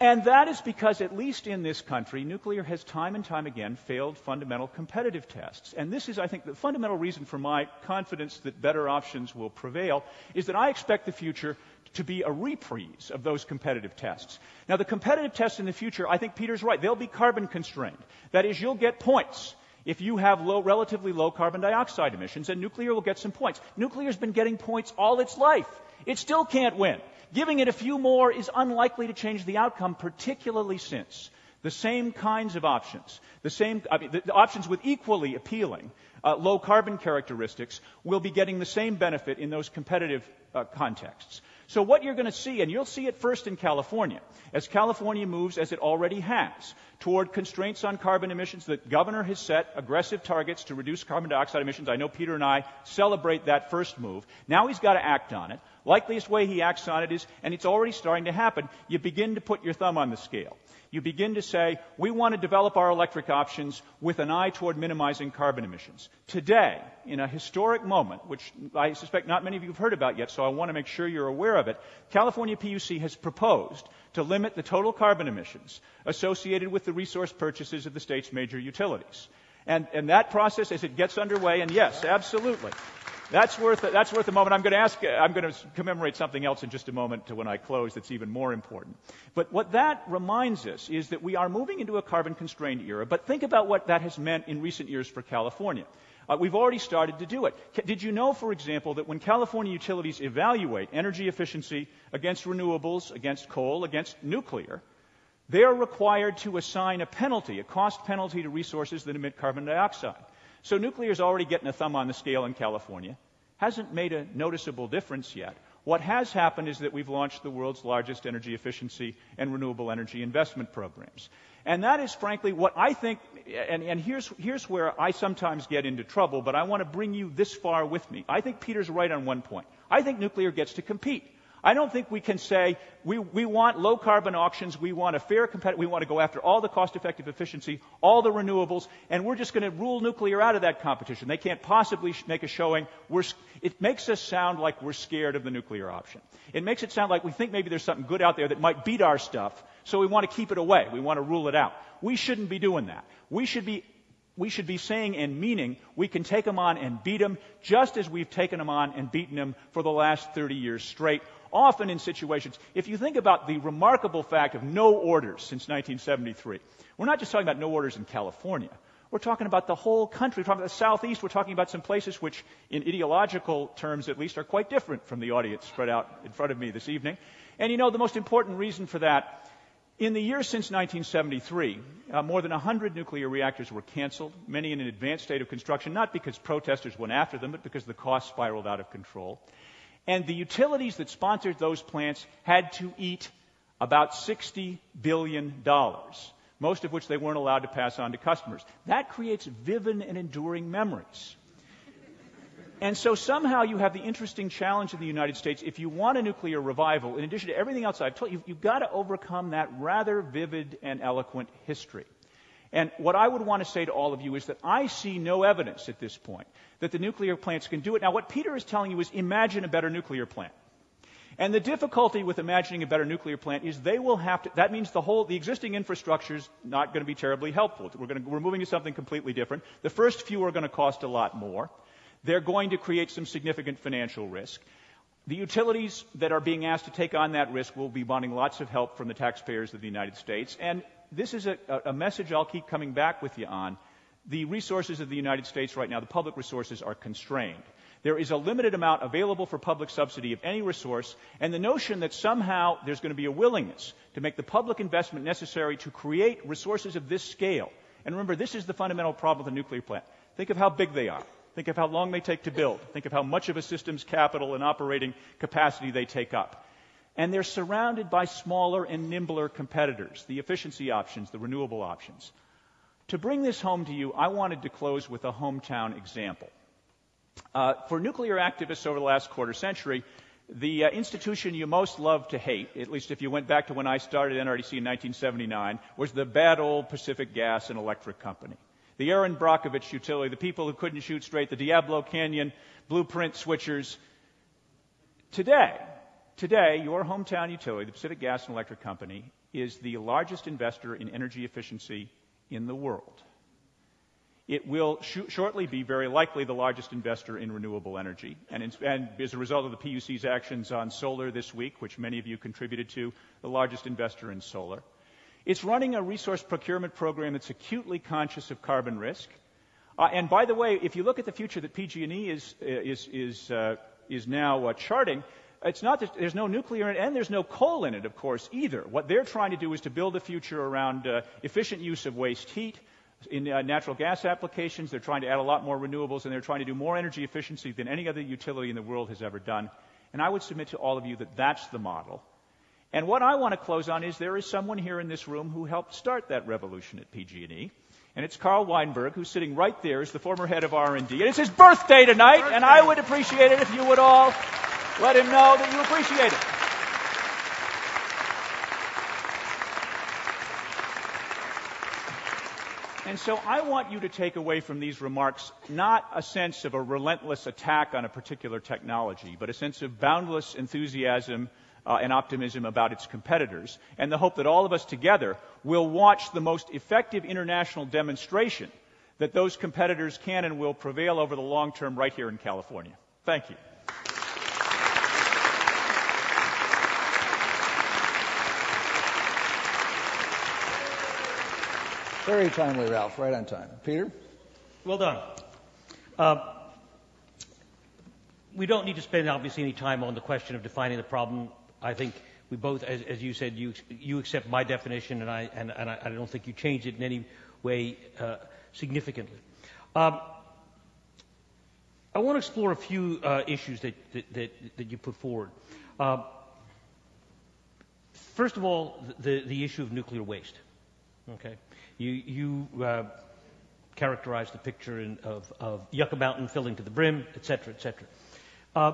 And that is because, at least in this country, nuclear has time and time again failed fundamental competitive tests. And this is, I think, the fundamental reason for my confidence that better options will prevail is that I expect the future to be a reprise of those competitive tests. Now, the competitive tests in the future, I think Peter's right. They'll be carbon constrained. That is, you'll get points if you have low, relatively low carbon dioxide emissions, and nuclear will get some points. Nuclear's been getting points all its life. It still can't win. Giving it a few more is unlikely to change the outcome, particularly since the same kinds of options, the same I mean, the, the options with equally appealing uh, low carbon characteristics, will be getting the same benefit in those competitive uh, contexts. So what you're going to see, and you'll see it first in California, as California moves, as it already has, toward constraints on carbon emissions. The governor has set aggressive targets to reduce carbon dioxide emissions. I know Peter and I celebrate that first move. Now he's got to act on it. Likeliest way he acts on it is, and it's already starting to happen, you begin to put your thumb on the scale. You begin to say, we want to develop our electric options with an eye toward minimizing carbon emissions. Today, in a historic moment, which I suspect not many of you have heard about yet, so I want to make sure you're aware of it, California PUC has proposed to limit the total carbon emissions associated with the resource purchases of the state's major utilities. And, and that process, as it gets underway, and yes, absolutely, that's worth that's worth a moment. I'm going to ask. I'm going to commemorate something else in just a moment to when I close. That's even more important. But what that reminds us is that we are moving into a carbon-constrained era. But think about what that has meant in recent years for California. Uh, we've already started to do it. Did you know, for example, that when California utilities evaluate energy efficiency against renewables, against coal, against nuclear, they are required to assign a penalty, a cost penalty to resources that emit carbon dioxide. So nuclear is already getting a thumb on the scale in California. Hasn't made a noticeable difference yet. What has happened is that we've launched the world's largest energy efficiency and renewable energy investment programs. And that is frankly what I think, and, and here's, here's where I sometimes get into trouble, but I want to bring you this far with me. I think Peter's right on one point. I think nuclear gets to compete. I don't think we can say we, we want low carbon auctions, we want a fair competitive, we want to go after all the cost effective efficiency, all the renewables, and we're just going to rule nuclear out of that competition. They can't possibly make a showing. We're, it makes us sound like we're scared of the nuclear option. It makes it sound like we think maybe there's something good out there that might beat our stuff, so we want to keep it away. We want to rule it out. We shouldn't be doing that. We should be we should be saying and meaning we can take them on and beat them just as we've taken them on and beaten them for the last 30 years straight often in situations, if you think about the remarkable fact of no orders since 1973, we're not just talking about no orders in California. We're talking about the whole country. We're talking about the Southeast. We're talking about some places which, in ideological terms at least, are quite different from the audience spread out in front of me this evening. And you know, the most important reason for that, in the years since 1973, uh, more than 100 nuclear reactors were canceled, many in an advanced state of construction, not because protesters went after them, but because the cost spiraled out of control. And the utilities that sponsored those plants had to eat about $60 billion, most of which they weren't allowed to pass on to customers. That creates vivid and enduring memories. And so somehow you have the interesting challenge in the United States. If you want a nuclear revival, in addition to everything else I've told you, you've got to overcome that rather vivid and eloquent history. And what I would want to say to all of you is that I see no evidence at this point that the nuclear plants can do it. Now, what Peter is telling you is imagine a better nuclear plant. And the difficulty with imagining a better nuclear plant is they will have to, that means the whole, the existing infrastructure is not going to be terribly helpful. We're, going to, we're moving to something completely different. The first few are going to cost a lot more. They're going to create some significant financial risk. The utilities that are being asked to take on that risk will be wanting lots of help from the taxpayers of the United States. And this is a, a message I'll keep coming back with you on. The resources of the United States right now, the public resources, are constrained. There is a limited amount available for public subsidy of any resource, and the notion that somehow there's going to be a willingness to make the public investment necessary to create resources of this scale. And remember, this is the fundamental problem with a nuclear plant. Think of how big they are. Think of how long they take to build. Think of how much of a system's capital and operating capacity they take up and they're surrounded by smaller and nimbler competitors, the efficiency options, the renewable options. To bring this home to you, I wanted to close with a hometown example. Uh, for nuclear activists over the last quarter century, the uh, institution you most love to hate, at least if you went back to when I started NRDC in 1979, was the bad old Pacific Gas and Electric Company. The Erin Brockovich utility, the people who couldn't shoot straight, the Diablo Canyon blueprint switchers. Today, Today, your hometown utility, the Pacific Gas and Electric Company, is the largest investor in energy efficiency in the world. It will sh- shortly be very likely the largest investor in renewable energy. And, as a result of the PUC's actions on solar this week, which many of you contributed to, the largest investor in solar. It's running a resource procurement program that's acutely conscious of carbon risk. Uh, and by the way, if you look at the future that PG&E is, is, is, uh, is now uh, charting, it's not that there's no nuclear in it, and there's no coal in it, of course, either. What they're trying to do is to build a future around uh, efficient use of waste heat, in uh, natural gas applications. They're trying to add a lot more renewables, and they're trying to do more energy efficiency than any other utility in the world has ever done. And I would submit to all of you that that's the model. And what I want to close on is there is someone here in this room who helped start that revolution at PG&E. And it's Carl Weinberg, who's sitting right there as the former head of R&D. And it's his birthday tonight, birthday. and I would appreciate it if you would all let him know that you appreciate it. And so I want you to take away from these remarks not a sense of a relentless attack on a particular technology, but a sense of boundless enthusiasm uh, and optimism about its competitors, and the hope that all of us together will watch the most effective international demonstration that those competitors can and will prevail over the long term right here in California. Thank you. Very timely, Ralph. Right on time. Peter? Well done. Uh, we don't need to spend, obviously, any time on the question of defining the problem. I think we both, as, as you said, you, you accept my definition, and I, and, and I, I, don't think you changed it in any way uh, significantly. Um, I want to explore a few uh, issues that, that, that, that, you put forward. Uh, first of all, the, the issue of nuclear waste. Okay. You, you uh, characterized the picture in, of, of Yucca Mountain filling to the brim, et cetera, et cetera. Uh,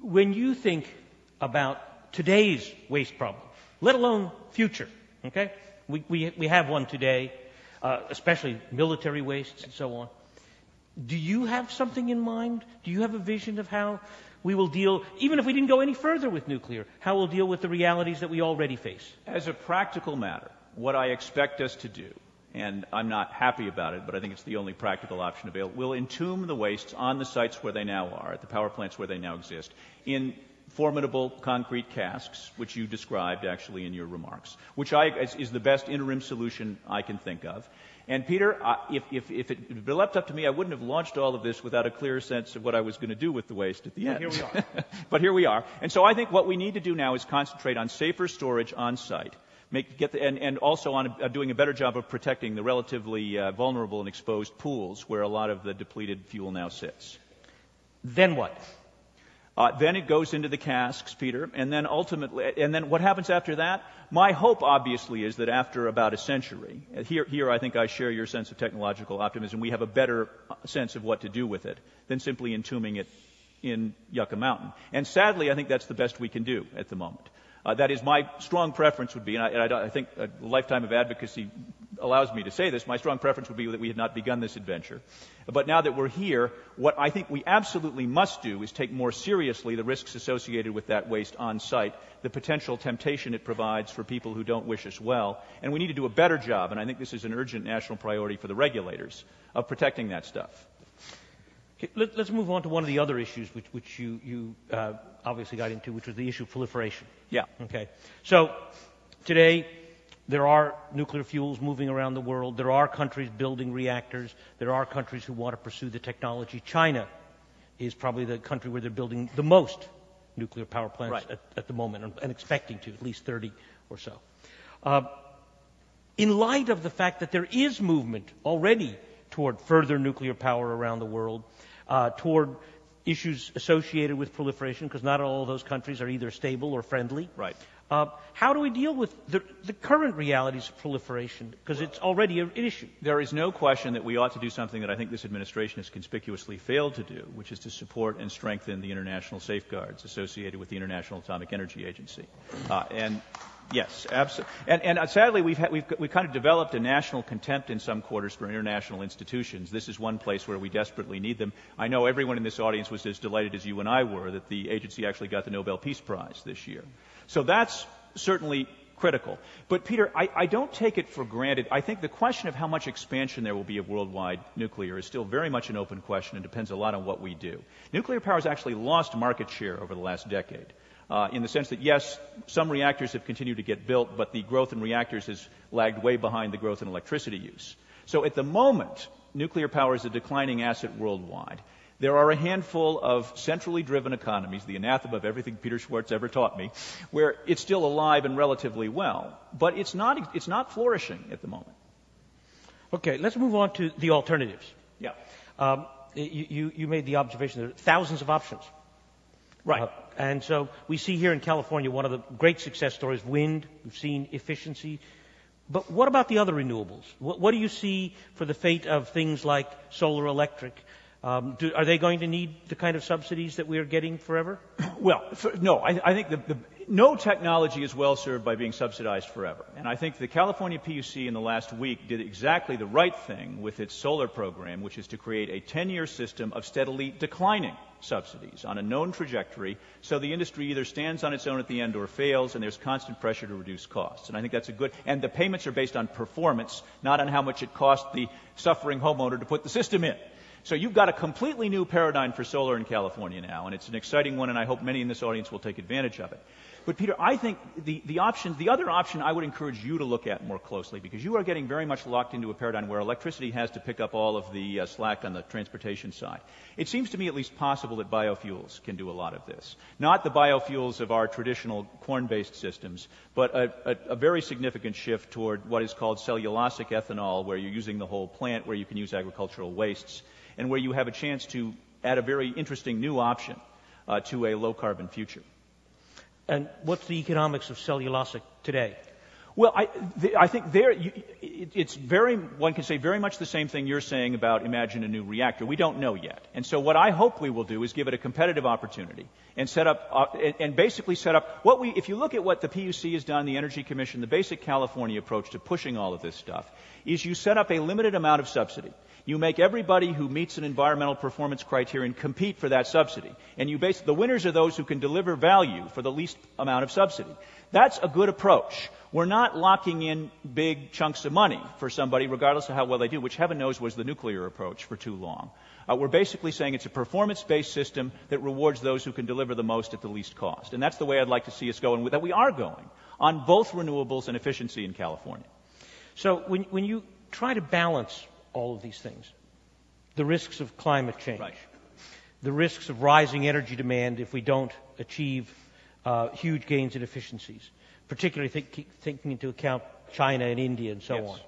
when you think about today's waste problem, let alone future, okay? We, we, we have one today, uh, especially military wastes and so on. Do you have something in mind? Do you have a vision of how we will deal, even if we didn't go any further with nuclear, how we'll deal with the realities that we already face? As a practical matter, what I expect us to do, and I'm not happy about it, but I think it's the only practical option available, we'll entomb the wastes on the sites where they now are, at the power plants where they now exist, in formidable concrete casks, which you described actually in your remarks, which I, is, is the best interim solution I can think of. And Peter, I, if, if, if it had been left up to me, I wouldn't have launched all of this without a clear sense of what I was going to do with the waste at the end. But here we are. but here we are. And so I think what we need to do now is concentrate on safer storage on site make, get the, and, and also on uh, doing a better job of protecting the relatively uh, vulnerable and exposed pools where a lot of the depleted fuel now sits. Then what? Uh, then it goes into the casks, Peter, and then ultimately, and then what happens after that? My hope, obviously, is that after about a century, uh, here, here I think I share your sense of technological optimism, we have a better uh, sense of what to do with it than simply entombing it in Yucca Mountain. And sadly, I think that's the best we can do at the moment. Uh, that is my strong preference would be, and I, and I, I think a lifetime of advocacy allows me to say this, my strong preference would be that we had not begun this adventure. But now that we're here, what I think we absolutely must do is take more seriously the risks associated with that waste on site, the potential temptation it provides for people who don't wish us well, and we need to do a better job, and I think this is an urgent national priority for the regulators, of protecting that stuff. Okay, let, us move on to one of the other issues which, which you, you uh, obviously got into, which was the issue of proliferation. Yeah. Okay. So today there are nuclear fuels moving around the world. There are countries building reactors. There are countries who want to pursue the technology. China is probably the country where they're building the most nuclear power plants right. at, at, the moment, and, and, expecting to, at least 30 or so. Uh, in light of the fact that there is movement already toward further nuclear power around the world, uh, toward issues associated with proliferation, because not all of those countries are either stable or friendly. Right. Uh, how do we deal with the, the current realities of proliferation? Because it's already an issue. There is no question that we ought to do something that I think this administration has conspicuously failed to do, which is to support and strengthen the international safeguards associated with the International Atomic Energy Agency. Uh, and Yes, absolutely. And, and uh, sadly, we've, we've, we've kind of developed a national contempt in some quarters for international institutions. This is one place where we desperately need them. I know everyone in this audience was as delighted as you and I were that the agency actually got the Nobel Peace Prize this year. So that's certainly critical. But Peter, I, I, don't take it for granted. I think the question of how much expansion there will be of worldwide nuclear is still very much an open question and depends a lot on what we do. Nuclear power has actually lost market share over the last decade. Uh, in the sense that yes, some reactors have continued to get built, but the growth in reactors has lagged way behind the growth in electricity use. So at the moment, nuclear power is a declining asset worldwide. There are a handful of centrally driven economies, the anathema of everything Peter Schwartz ever taught me, where it's still alive and relatively well, but it's not, it's not flourishing at the moment. Okay, let's move on to the alternatives. Yeah. Um, you, you, made the observation there are thousands of options. Right. Uh, and so we see here in California one of the great success stories, wind. We've seen efficiency. But what about the other renewables? What, what do you see for the fate of things like solar electric um, do, are they going to need the kind of subsidies that we are getting forever? Well, for, no. I, I think the, the, no technology is well served by being subsidized forever. And I think the California PUC in the last week did exactly the right thing with its solar program, which is to create a 10-year system of steadily declining subsidies on a known trajectory so the industry either stands on its own at the end or fails and there's constant pressure to reduce costs. And I think that's a good, and the payments are based on performance, not on how much it cost the suffering homeowner to put the system in. So you've got a completely new paradigm for solar in California now, and it's an exciting one, and I hope many in this audience will take advantage of it. But Peter, I think the, the option, the other option I would encourage you to look at more closely because you are getting very much locked into a paradigm where electricity has to pick up all of the uh, slack on the transportation side. It seems to me at least possible that biofuels can do a lot of this. Not the biofuels of our traditional corn-based systems, but a, a, a very significant shift toward what is called cellulosic ethanol where you're using the whole plant, where you can use agricultural wastes and where you have a chance to add a very interesting new option uh, to a low carbon future. And what's the economics of cellulosic today? Well, I, I think there, you, it, it's very, one can say very much the same thing you're saying about imagine a new reactor. We don't know yet. And so what I hope we will do is give it a competitive opportunity and set up, uh, and, and, basically set up what we, if you look at what the PUC has done, the Energy Commission, the basic California approach to pushing all of this stuff, is you set up a limited amount of subsidy. You make everybody who meets an environmental performance criterion compete for that subsidy. And you base, the winners are those who can deliver value for the least amount of subsidy. That's a good approach. We're not locking in big chunks of money for somebody, regardless of how well they do, which heaven knows was the nuclear approach for too long. Uh, we're basically saying it's a performance-based system that rewards those who can deliver the most at the least cost. And that's the way I'd like to see us go, and that we are going on both renewables and efficiency in California. So when, when you try to balance all of these things. The risks of climate change, right. the risks of rising energy demand if we don't achieve uh, huge gains in efficiencies, particularly think, taking into account China and India and so yes. on.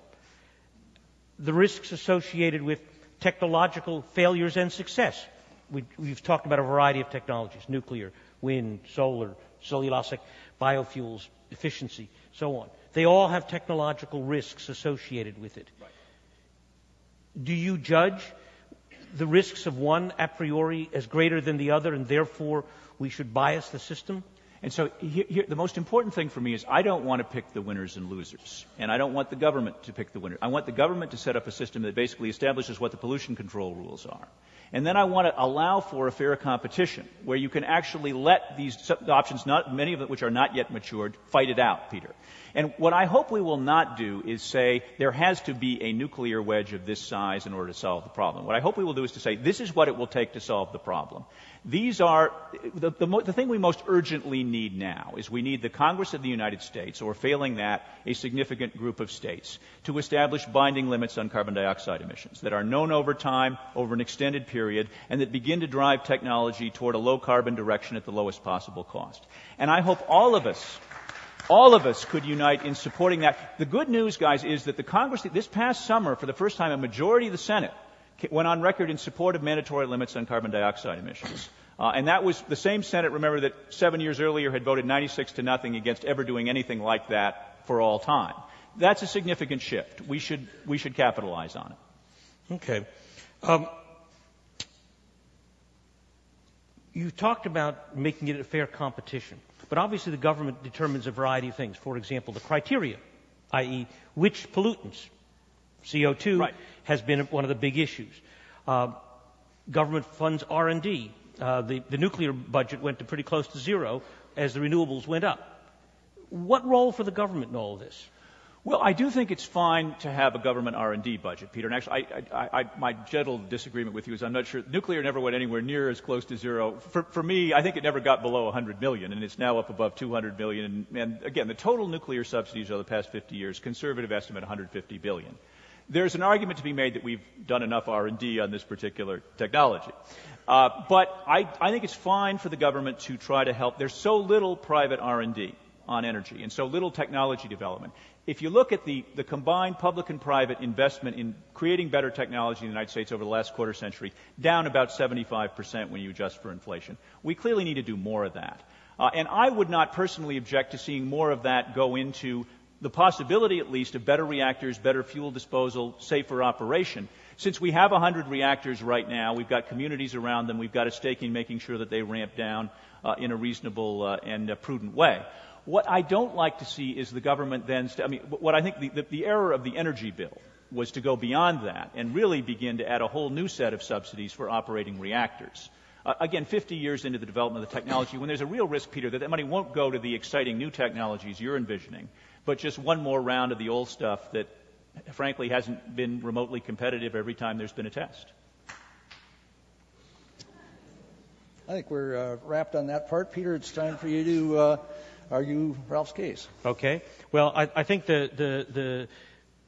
The risks associated with technological failures and success. We, have talked about a variety of technologies nuclear, wind, solar, cellulosic, biofuels, efficiency, so on. They all have technological risks associated with it. Right do you judge the risks of one a priori as greater than the other, and therefore we should bias the system? And so here, here, the most important thing for me is I don't want to pick the winners and losers. And I don't want the government to pick the winner. I want the government to set up a system that basically establishes what the pollution control rules are. And then I want to allow for a fair competition where you can actually let these options, not, many of which are not yet matured, fight it out, Peter. And what I hope we will not do is say there has to be a nuclear wedge of this size in order to solve the problem. What I hope we will do is to say this is what it will take to solve the problem. These are, the, the, the, thing we most urgently need now is we need the Congress of the United States, or failing that, a significant group of states, to establish binding limits on carbon dioxide emissions that are known over time, over an extended period, and that begin to drive technology toward a low carbon direction at the lowest possible cost. And I hope all of us, all of us could unite in supporting that. The good news, guys, is that the Congress, this past summer, for the first time, a majority of the Senate went on record in support of mandatory limits on carbon dioxide emissions. Uh, and that was the same Senate, remember, that seven years earlier had voted 96 to nothing against ever doing anything like that for all time. That's a significant shift. We should, we should capitalize on it. Okay. Um, you talked about making it a fair competition, but obviously the government determines a variety of things. For example, the criteria, i.e., which pollutants CO2 right. has been one of the big issues. Uh, government funds R&D. Uh, the, the nuclear budget went to pretty close to zero as the renewables went up. What role for the government in all of this? Well, I do think it's fine to have a government R&D budget, Peter. And actually, I, I, I, my gentle disagreement with you is I'm not sure nuclear never went anywhere near as close to zero. For, for me, I think it never got below 100 million, and it's now up above 200 million. And, and again, the total nuclear subsidies over the past 50 years, conservative estimate 150 billion. There's an argument to be made that we've done enough R&D on this particular technology. Uh, but I, I think it's fine for the government to try to help. There's so little private R&D on energy and so little technology development if you look at the, the combined public and private investment in creating better technology in the United States over the last quarter century, down about 75% when you adjust for inflation. We clearly need to do more of that. Uh, and I would not personally object to seeing more of that go into the possibility, at least, of better reactors, better fuel disposal, safer operation. Since we have 100 reactors right now, we've got communities around them, we've got a stake in making sure that they ramp down uh, in a reasonable uh, and uh, prudent way. What I don't like to see is the government then, st- I mean, what I think the, the, the error of the energy bill was to go beyond that and really begin to add a whole new set of subsidies for operating reactors. Uh, again, 50 years into the development of the technology, when there's a real risk, Peter, that that money won't go to the exciting new technologies you're envisioning, but just one more round of the old stuff that, frankly, hasn't been remotely competitive every time there's been a test. I think we're uh, wrapped on that part. Peter, it's time for you to uh, argue Ralph's case. Okay. Well, I, I think the, the, the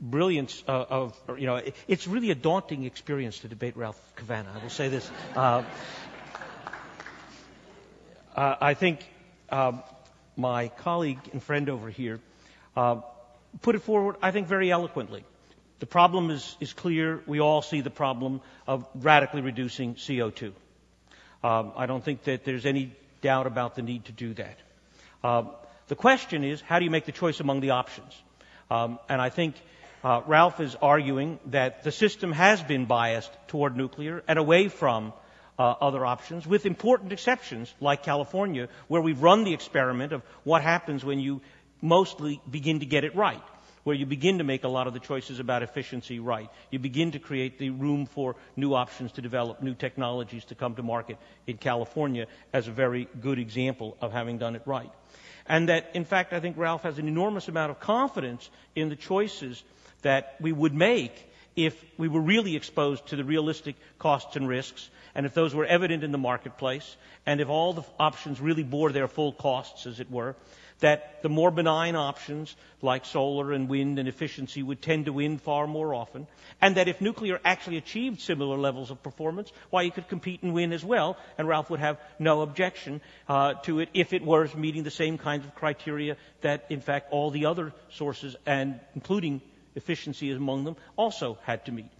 brilliance of, of, you know, it, it's really a daunting experience to debate Ralph Cavanagh. I will say this. Uh, uh, I think um, my colleague and friend over here uh, put it forward, I think, very eloquently. The problem is, is clear. We all see the problem of radically reducing CO2. Um, I don't think that there's any doubt about the need to do that. Um, the question is, how do you make the choice among the options? Um, and I think uh, Ralph is arguing that the system has been biased toward nuclear and away from uh, other options, with important exceptions like California, where we've run the experiment of what happens when you mostly begin to get it right where you begin to make a lot of the choices about efficiency right. You begin to create the room for new options to develop, new technologies to come to market in California as a very good example of having done it right. And that, in fact, I think Ralph has an enormous amount of confidence in the choices that we would make if we were really exposed to the realistic costs and risks, and if those were evident in the marketplace, and if all the options really bore their full costs, as it were, that the more benign options like solar and wind and efficiency would tend to win far more often, and that if nuclear actually achieved similar levels of performance, why you could compete and win as well, and Ralph would have no objection uh, to it if it was meeting the same kinds of criteria that, in fact, all the other sources, and including efficiency among them, also had to meet.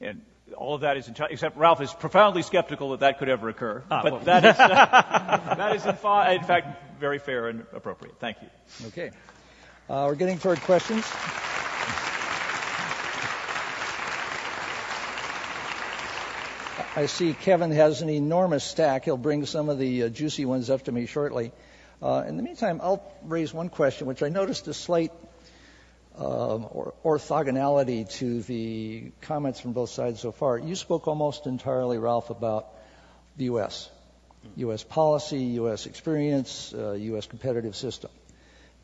And all of that is enti- except Ralph is profoundly skeptical that that could ever occur. Ah, but well. that is, uh, that is in, fa- in fact very fair and appropriate. Thank you. Okay. Uh, we're getting toward questions. I see Kevin has an enormous stack. He'll bring some of the uh, juicy ones up to me shortly. Uh, in the meantime, I'll raise one question, which I noticed a slight orthogonality to the comments from both sides so far. You spoke almost entirely, Ralph, about the U.S., U.S. policy, U.S. experience, uh, U.S. competitive system.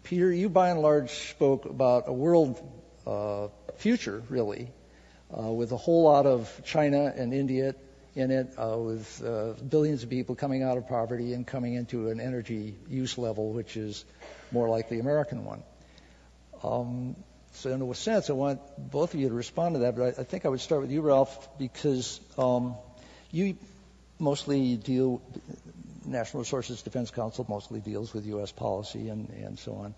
Peter, you by and large spoke about a world uh, future, really, uh, with a whole lot of China and India in it, uh, with uh, billions of people coming out of poverty and coming into an energy use level which is more like the American one. Um, so in a sense, I want both of you to respond to that, but I, I think I would start with you, Ralph, because um, you mostly deal, National Resources Defense Council mostly deals with U.S. policy and, and so on.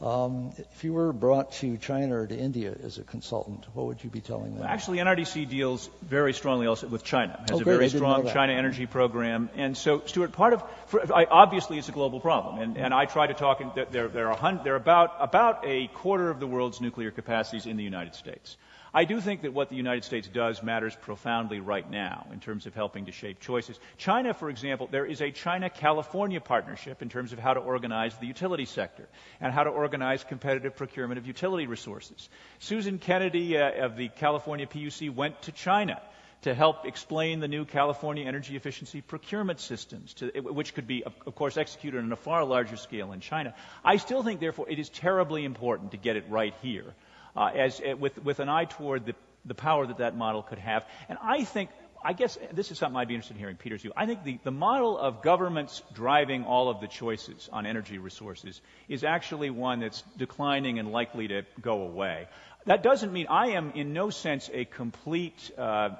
Um, if you were brought to China or to India as a consultant, what would you be telling them? Actually, NRDC deals very strongly also with China. Has Oh, a very strong. China energy program. And so, Stewart, part of for, I, obviously it's a global problem, and, and I try to talk. In, there, there are hun, there are about about a quarter of the world's nuclear capacities in the United States. I do think that what the United States does matters profoundly right now in terms of helping to shape choices. China, for example, there is a China California partnership in terms of how to organize the utility sector and how to organize competitive procurement of utility resources. Susan Kennedy uh, of the California PUC went to China to help explain the new California energy efficiency procurement systems, to, which could be, of, of course, executed on a far larger scale in China. I still think, therefore, it is terribly important to get it right here, uh, as, uh, with, with an eye toward the, the power that that model could have. And I think I guess this is something I'd be interested in hearing Peter's view. I think the, the model of governments driving all of the choices on energy resources is actually one that's declining and likely to go away. That doesn't mean I am in no sense a complete uh,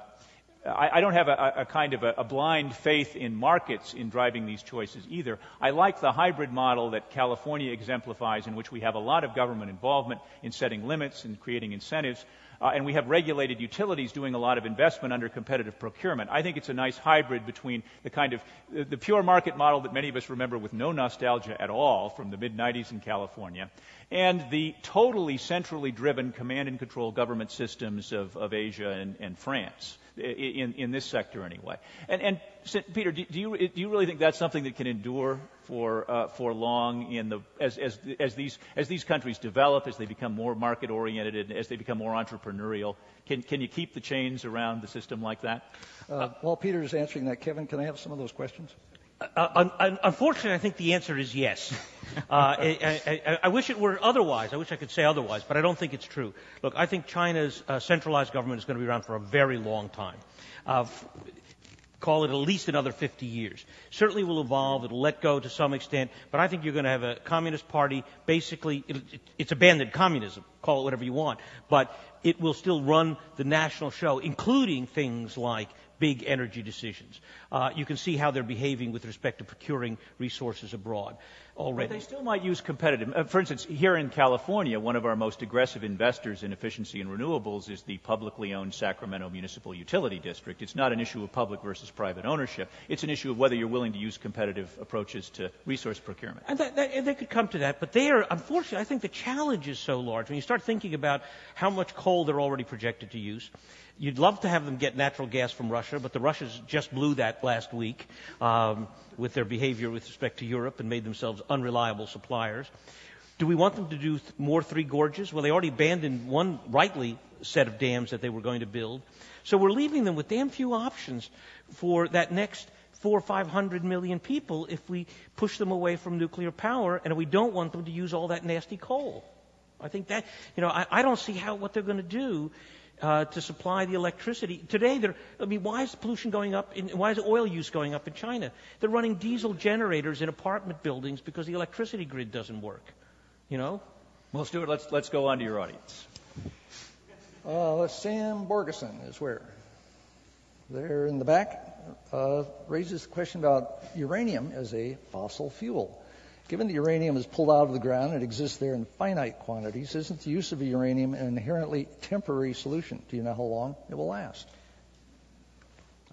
I, don't have a, a kind of a, a, blind faith in markets in driving these choices either. I like the hybrid model that California exemplifies, in which we have a lot of government involvement in setting limits and creating incentives. Uh, and we have regulated utilities doing a lot of investment under competitive procurement. I think it's a nice hybrid between the kind of the, the pure market model that many of us remember with no nostalgia at all from the mid 90s in California, and the totally centrally driven command and control government systems of, of Asia and, and France in, in this sector anyway. And, and Peter, do, do, you, do you really think that's something that can endure for, uh, for long in the, as, as, as, these, as these countries develop, as they become more market oriented, and as they become more entrepreneurial? Can, can you keep the chains around the system like that? Uh, while Peter is answering that, Kevin, can I have some of those questions? Uh, unfortunately, I think the answer is yes. Uh, I, I, I, wish it were otherwise. I wish I could say otherwise, but I don't think it's true. Look, I think China's uh, centralized government is going to be around for a very long time. Call it at least another 50 years. Certainly will evolve. It'll let go to some extent, but I think you're going to have a communist party. Basically, it, it, it's abandoned communism. Call it whatever you want, but it will still run the national show, including things like big energy decisions. Uh, you can see how they're behaving with respect to procuring resources abroad already. But they still might use competitive. Uh, for instance, here in California, one of our most aggressive investors in efficiency and renewables is the publicly owned Sacramento Municipal Utility District. It's not an issue of public versus private ownership. It's an issue of whether you're willing to use competitive approaches to resource procurement. And that, that, they could come to that, but they are, unfortunately, I think the challenge is so large. When you start thinking about how much coal they're already projected to use, You'd love to have them get natural gas from Russia, but the Russians just blew that last week um, with their behavior with respect to Europe and made themselves unreliable suppliers. Do we want them to do th- more Three Gorges? Well, they already abandoned one rightly set of dams that they were going to build. So we're leaving them with damn few options for that next four or five hundred million people if we push them away from nuclear power and we don't want them to use all that nasty coal. I think that, you know, I, I don't see how, what they're going to do uh, to supply the electricity. Today, they're, I mean, why is pollution going up? In, why is oil use going up in China? They're running diesel generators in apartment buildings because the electricity grid doesn't work. You know? Well, Stewart, let's, let's go on to your audience. Uh, Sam Borgeson is where? There in the back. Uh, raises the question about uranium as a fossil fuel. Given the uranium is pulled out of the ground and exists there in finite quantities, isn't the use of uranium an inherently temporary solution? Do you know how long it will last?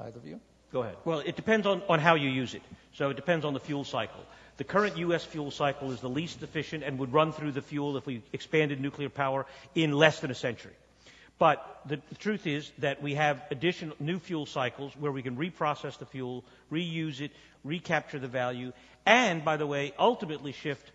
Either of you? Go ahead. Well, it depends on, on how you use it. So it depends on the fuel cycle. The current U.S. fuel cycle is the least efficient and would run through the fuel if we expanded nuclear power in less than a century. But the, the truth is that we have additional new fuel cycles where we can reprocess the fuel, reuse it, recapture the value, and, by the way, ultimately shift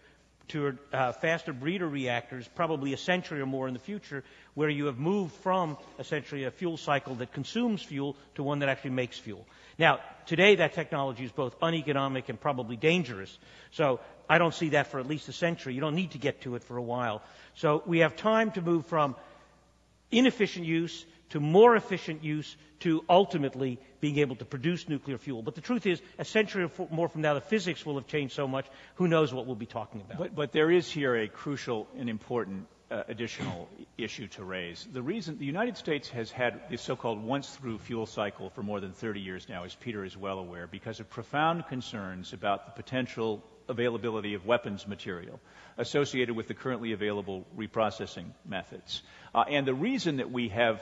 to uh, faster breeder reactors, probably a century or more in the future, where you have moved from essentially a fuel cycle that consumes fuel to one that actually makes fuel. Now, today that technology is both uneconomic and probably dangerous. So I don't see that for at least a century. You don't need to get to it for a while. So we have time to move from inefficient use to more efficient use to ultimately being able to produce nuclear fuel. But the truth is, a century or more from now, the physics will have changed so much, who knows what we'll be talking about. But, but there is here a crucial and important uh, additional issue to raise. The reason the United States has had the so-called once-through fuel cycle for more than 30 years now, as Peter is well aware, because of profound concerns about the potential availability of weapons material associated with the currently available reprocessing methods. Uh, and the reason that we have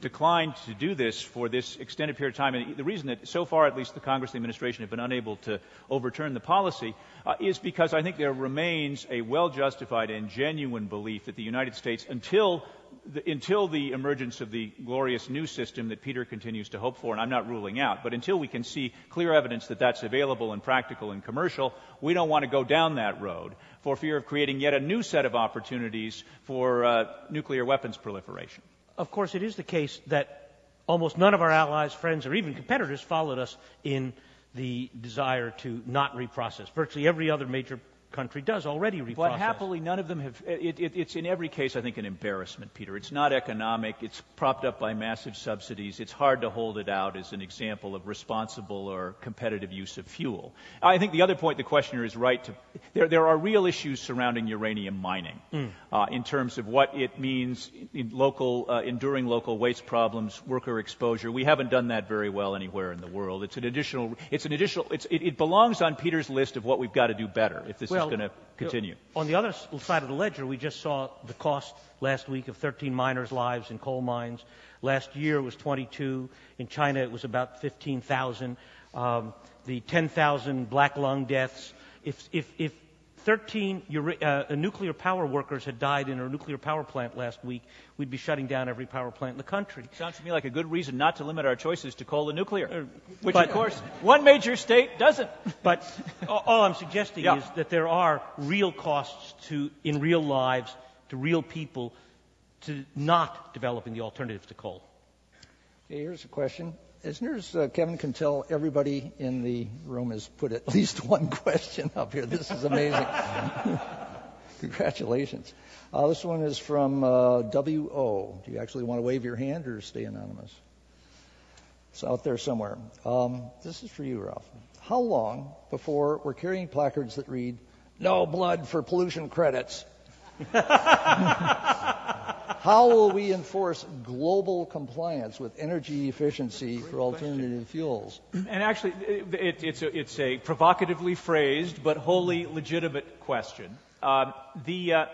declined to do this for this extended period of time, and the reason that so far, at least, the Congress and the administration have been unable to overturn the policy, uh, is because I think there remains a well justified and genuine belief that the United States, until the, until the emergence of the glorious new system that Peter continues to hope for, and I'm not ruling out, but until we can see clear evidence that that's available and practical and commercial, we don't want to go down that road for fear of creating yet a new set of opportunities for uh, nuclear weapons proliferation of course, it is the case that almost none of our allies, friends, or even competitors followed us in the desire to not reprocess. Virtually every other major country does already reprocess. But happily, none of them have. It, it, it's in every case, I think, an embarrassment, Peter. It's not economic. It's propped up by massive subsidies. It's hard to hold it out as an example of responsible or competitive use of fuel. I think the other point the questioner is right to. There, there are real issues surrounding uranium mining mm. uh, in terms of what it means in local, uh, enduring local waste problems, worker exposure. We haven't done that very well anywhere in the world. It's an additional. It's an additional. It's, it, it belongs on Peter's list of what we've got to do better if this well, is going to continue. On the other side of the ledger, we just saw the cost last week of 13 miners' lives in coal mines. Last year it was 22. In China it was about 15,000. Um, the 10,000 black lung deaths. If, if, if 13 uh, nuclear power workers had died in a nuclear power plant last week, we'd be shutting down every power plant in the country. Sounds to me like a good reason not to limit our choices to coal and nuclear, uh, which, but, of course, one major state doesn't. But all I'm suggesting yeah. is that there are real costs to, in real lives, to real people, to not developing the alternative to coal. Okay, here's a question as near as uh, Kevin can tell, everybody in the room has put at least one question up here. This is amazing. Congratulations. Uh, this one is from uh, WO. Do you actually want to wave your hand or stay anonymous? It's out there somewhere. Um, this is for you, Ralph. How long before we're carrying placards that read, No blood for pollution credits? How will we enforce global compliance with energy efficiency for alternative fuels? And actually, it, it's, a, it's, a, provocatively phrased but wholly legitimate question. Um, the, uh,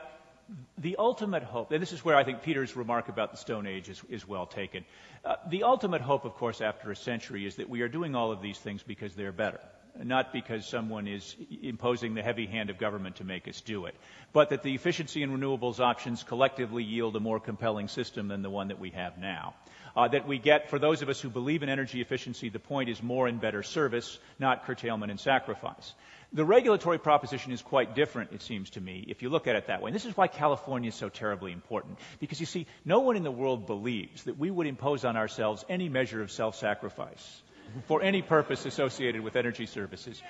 the ultimate hope, and this is where I think Peter's remark about the Stone Age is, is well taken. Uh, the ultimate hope, of course, after a century is that we are doing all of these things because they're better not because someone is imposing the heavy hand of government to make us do it, but that the efficiency and renewables options collectively yield a more compelling system than the one that we have now. Uh, that we get, for those of us who believe in energy efficiency, the point is more and better service, not curtailment and sacrifice. The regulatory proposition is quite different, it seems to me, if you look at it that way. And this is why California is so terribly important. Because you see, no one in the world believes that we would impose on ourselves any measure of self sacrifice for any purpose associated with energy services.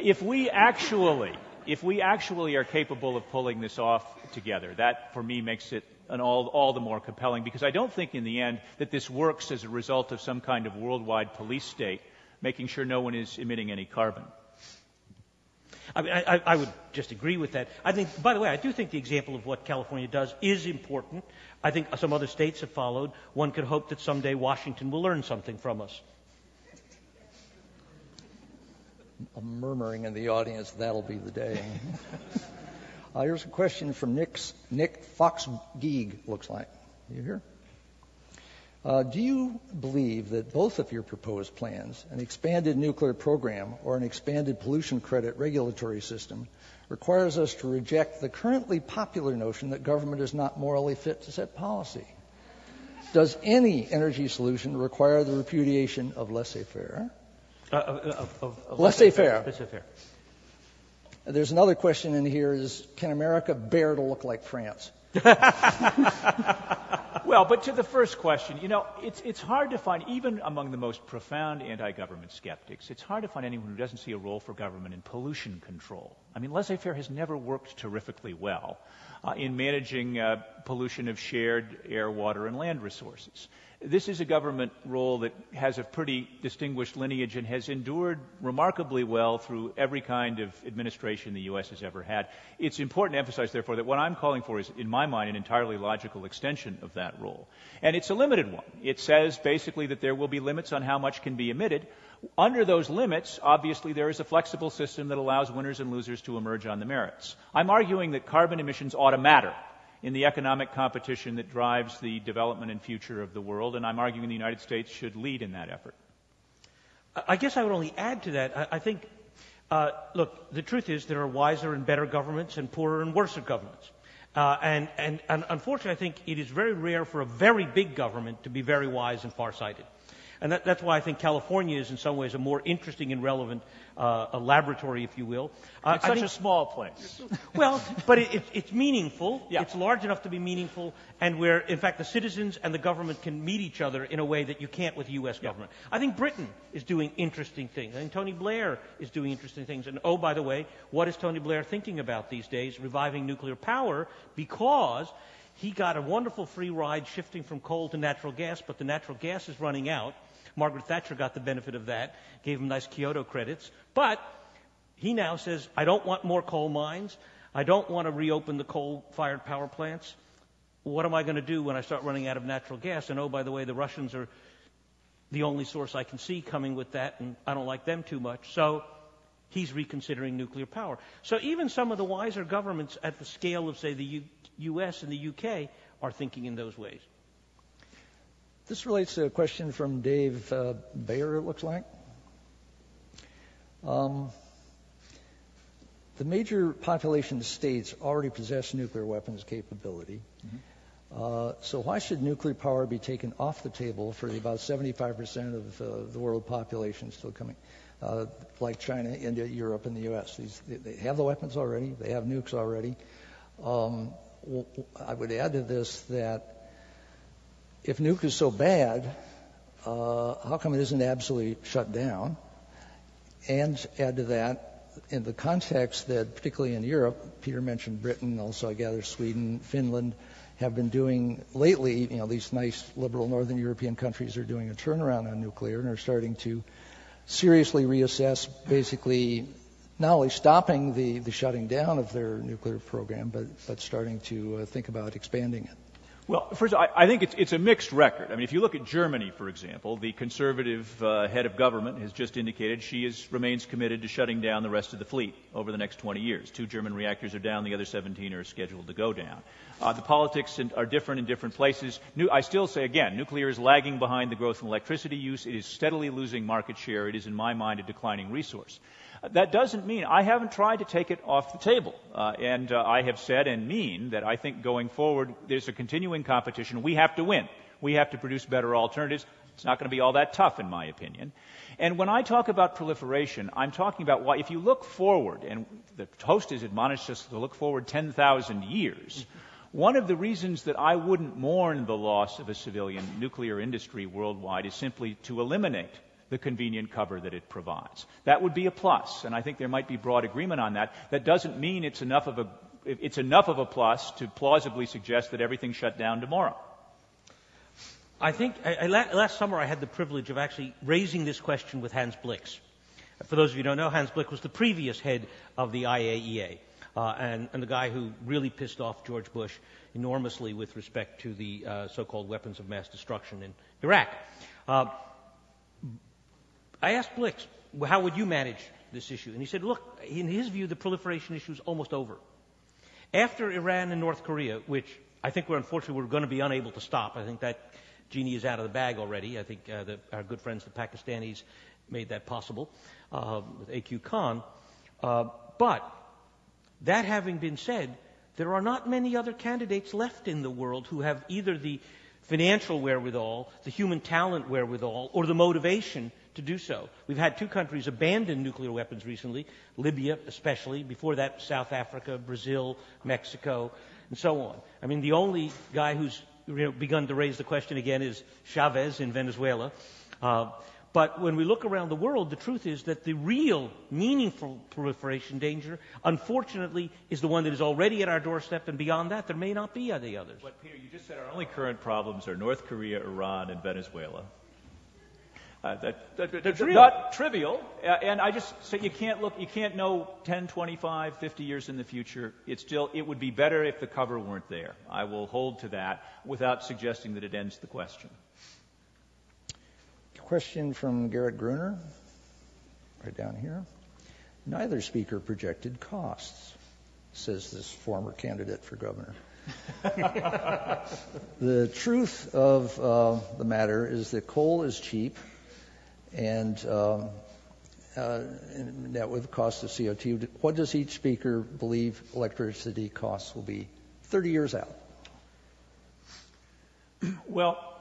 If we actually, if we actually are capable of pulling this off together, that for me makes it an all, all the more compelling because I don't think in the end that this works as a result of some kind of worldwide police state making sure no one is emitting any carbon. I, mean, I, I, would just agree with that. I think, by the way, I do think the example of what California does is important. I think some other states have followed. One could hope that someday Washington will learn something from us. A murmuring in the audience, that'll be the day. uh, here's a question from Nick's, Nick Fox Geeg, looks like. You here? Uh, do you believe that both of your proposed plans, an expanded nuclear program or an expanded pollution credit regulatory system, requires us to reject the currently popular notion that government is not morally fit to set policy? Does any energy solution require the repudiation of laissez faire? Uh, of, laissez-faire. Laissez-faire. There's another question in here: Is can America bear to look like France? well, but to the first question, you know, it's, it's hard to find, even among the most profound anti government skeptics, it's hard to find anyone who doesn't see a role for government in pollution control. I mean, laissez faire has never worked terrifically well uh, in managing uh, pollution of shared air, water, and land resources this is a government role that has a pretty distinguished lineage and has endured remarkably well through every kind of administration the U.S. has ever had. It's important to emphasize, therefore, that what I'm calling for is, in my mind, an entirely logical extension of that role. And it's a limited one. It says basically that there will be limits on how much can be emitted. Under those limits, obviously, there is a flexible system that allows winners and losers to emerge on the merits. I'm arguing that carbon emissions ought to matter in the economic competition that drives the development and future of the world, and I'm arguing the United States should lead in that effort. I guess I would only add to that. I, think, uh, look, the truth is there are wiser and better governments and poorer and worse governments. Uh, and, and, and, unfortunately, I think it is very rare for a very big government to be very wise and farsighted. And that, that's why I think California is in some ways a more interesting and relevant uh, a laboratory, if you will. Uh, it's such think, a small place. well, but it, it, it's meaningful. Yeah. It's large enough to be meaningful, and where, in fact, the citizens and the government can meet each other in a way that you can't with the U.S. Yeah. government. I think Britain is doing interesting things. I think Tony Blair is doing interesting things. And oh, by the way, what is Tony Blair thinking about these days? Reviving nuclear power because he got a wonderful free ride shifting from coal to natural gas, but the natural gas is running out. Margaret Thatcher got the benefit of that, gave him nice Kyoto credits. But he now says, I don't want more coal mines. I don't want to reopen the coal fired power plants. What am I going to do when I start running out of natural gas? And oh, by the way, the Russians are the only source I can see coming with that, and I don't like them too much. So he's reconsidering nuclear power. So even some of the wiser governments at the scale of, say, the U- US and the UK are thinking in those ways. This relates to a question from Dave uh, Bayer, it looks like. Um, the major population states already possess nuclear weapons capability. Mm-hmm. Uh, so why should nuclear power be taken off the table for the about 75% of uh, the world population still coming, uh, like China, India, Europe, and the U.S.? These, they have the weapons already. They have nukes already. Um, I would add to this that if nuke is so bad, uh, how come it isn't absolutely shut down? And add to that, in the context that, particularly in Europe, Peter mentioned Britain, also I gather Sweden, Finland, have been doing lately, you know, these nice liberal northern European countries are doing a turnaround on nuclear and are starting to seriously reassess basically not only stopping the, the shutting down of their nuclear program, but, but starting to uh, think about expanding it. Well, first, I, I think it's, it's, a mixed record. I mean, if you look at Germany, for example, the conservative uh, head of government has just indicated she is, remains committed to shutting down the rest of the fleet over the next 20 years. Two German reactors are down, the other 17 are scheduled to go down. Uh, the politics in, are different in different places. New, I still say, again, nuclear is lagging behind the growth in electricity use. It is steadily losing market share. It is, in my mind, a declining resource. That doesn't mean I haven't tried to take it off the table. Uh, and uh, I have said and mean that I think going forward, there's a continuing competition. We have to win. We have to produce better alternatives. It's not going to be all that tough, in my opinion. And when I talk about proliferation, I'm talking about why, if you look forward, and the host has admonished us to look forward 10,000 years, one of the reasons that I wouldn't mourn the loss of a civilian nuclear industry worldwide is simply to eliminate the convenient cover that it provides. That would be a plus, and I think there might be broad agreement on that. That doesn't mean it's enough of a it's enough of a plus to plausibly suggest that everything shut down tomorrow. I think I, I, last summer I had the privilege of actually raising this question with Hans Blix. For those of you who don't know, Hans Blix was the previous head of the IAEA. Uh, and, and, the guy who really pissed off George Bush enormously with respect to the uh, so-called weapons of mass destruction in Iraq. Uh, I asked Blix, well, how would you manage this issue? And he said, look, in his view, the proliferation issue is almost over. After Iran and North Korea, which I think we're unfortunately we're going to be unable to stop. I think that genie is out of the bag already. I think uh, the, our good friends, the Pakistanis, made that possible uh, with AQ Khan. Uh, but that having been said, there are not many other candidates left in the world who have either the financial wherewithal, the human talent wherewithal, or the motivation to do so. We've had two countries abandon nuclear weapons recently, Libya especially, before that South Africa, Brazil, Mexico, and so on. I mean, the only guy who's you know, begun to raise the question again is Chavez in Venezuela. Uh, but when we look around the world, the truth is that the real meaningful proliferation danger, unfortunately, is the one that is already at our doorstep, and beyond that, there may not be any others. But Peter, you just said our only current problems are North Korea, Iran, and Venezuela. Uh, that, that, that's not trivial. Uh, and I just say you can't look, you can't know 10, 25, 50 years in the future. It's still, it would be better if the cover weren't there. I will hold to that without suggesting that it ends the question. Question from Garrett Gruner, right down here. Neither speaker projected costs, says this former candidate for governor. the truth of uh, the matter is that coal is cheap and um, uh, with the cost of CO2. What does each speaker believe electricity costs will be 30 years out? Well,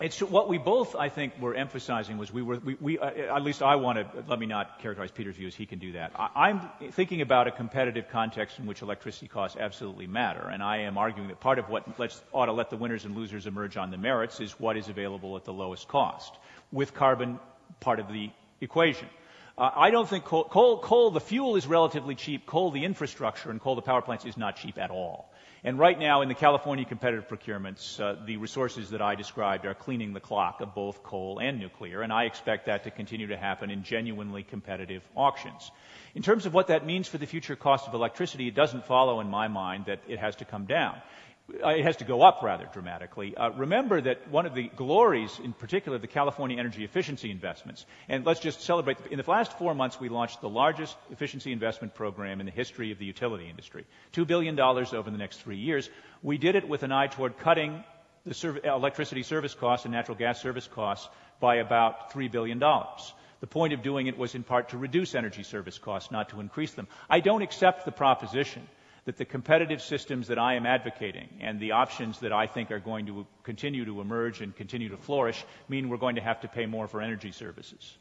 it's what we both, I think, were emphasizing was we were, we, we uh, at least I want to, let me not characterize Peter's views, he can do that. I, am thinking about a competitive context in which electricity costs absolutely matter, and I am arguing that part of what let's, ought to let the winners and losers emerge on the merits is what is available at the lowest cost, with carbon part of the equation. Uh, I don't think coal, coal, coal, the fuel is relatively cheap, coal, the infrastructure, and coal, the power plants, is not cheap at all. And right now, in the California competitive procurements, uh, the resources that I described are cleaning the clock of both coal and nuclear, and I expect that to continue to happen in genuinely competitive auctions. In terms of what that means for the future cost of electricity, it doesn't follow in my mind that it has to come down. Uh, it has to go up rather dramatically. Uh, remember that one of the glories, in particular, the California energy efficiency investments, and let's just celebrate, in the last four months, we launched the largest efficiency investment program in the history of the utility industry. $2 billion over the next three years. We did it with an eye toward cutting the serv- electricity service costs and natural gas service costs by about $3 billion. The point of doing it was in part to reduce energy service costs, not to increase them. I don't accept the proposition that the competitive systems that I am advocating and the options that I think are going to continue to emerge and continue to flourish mean we're going to have to pay more for energy services.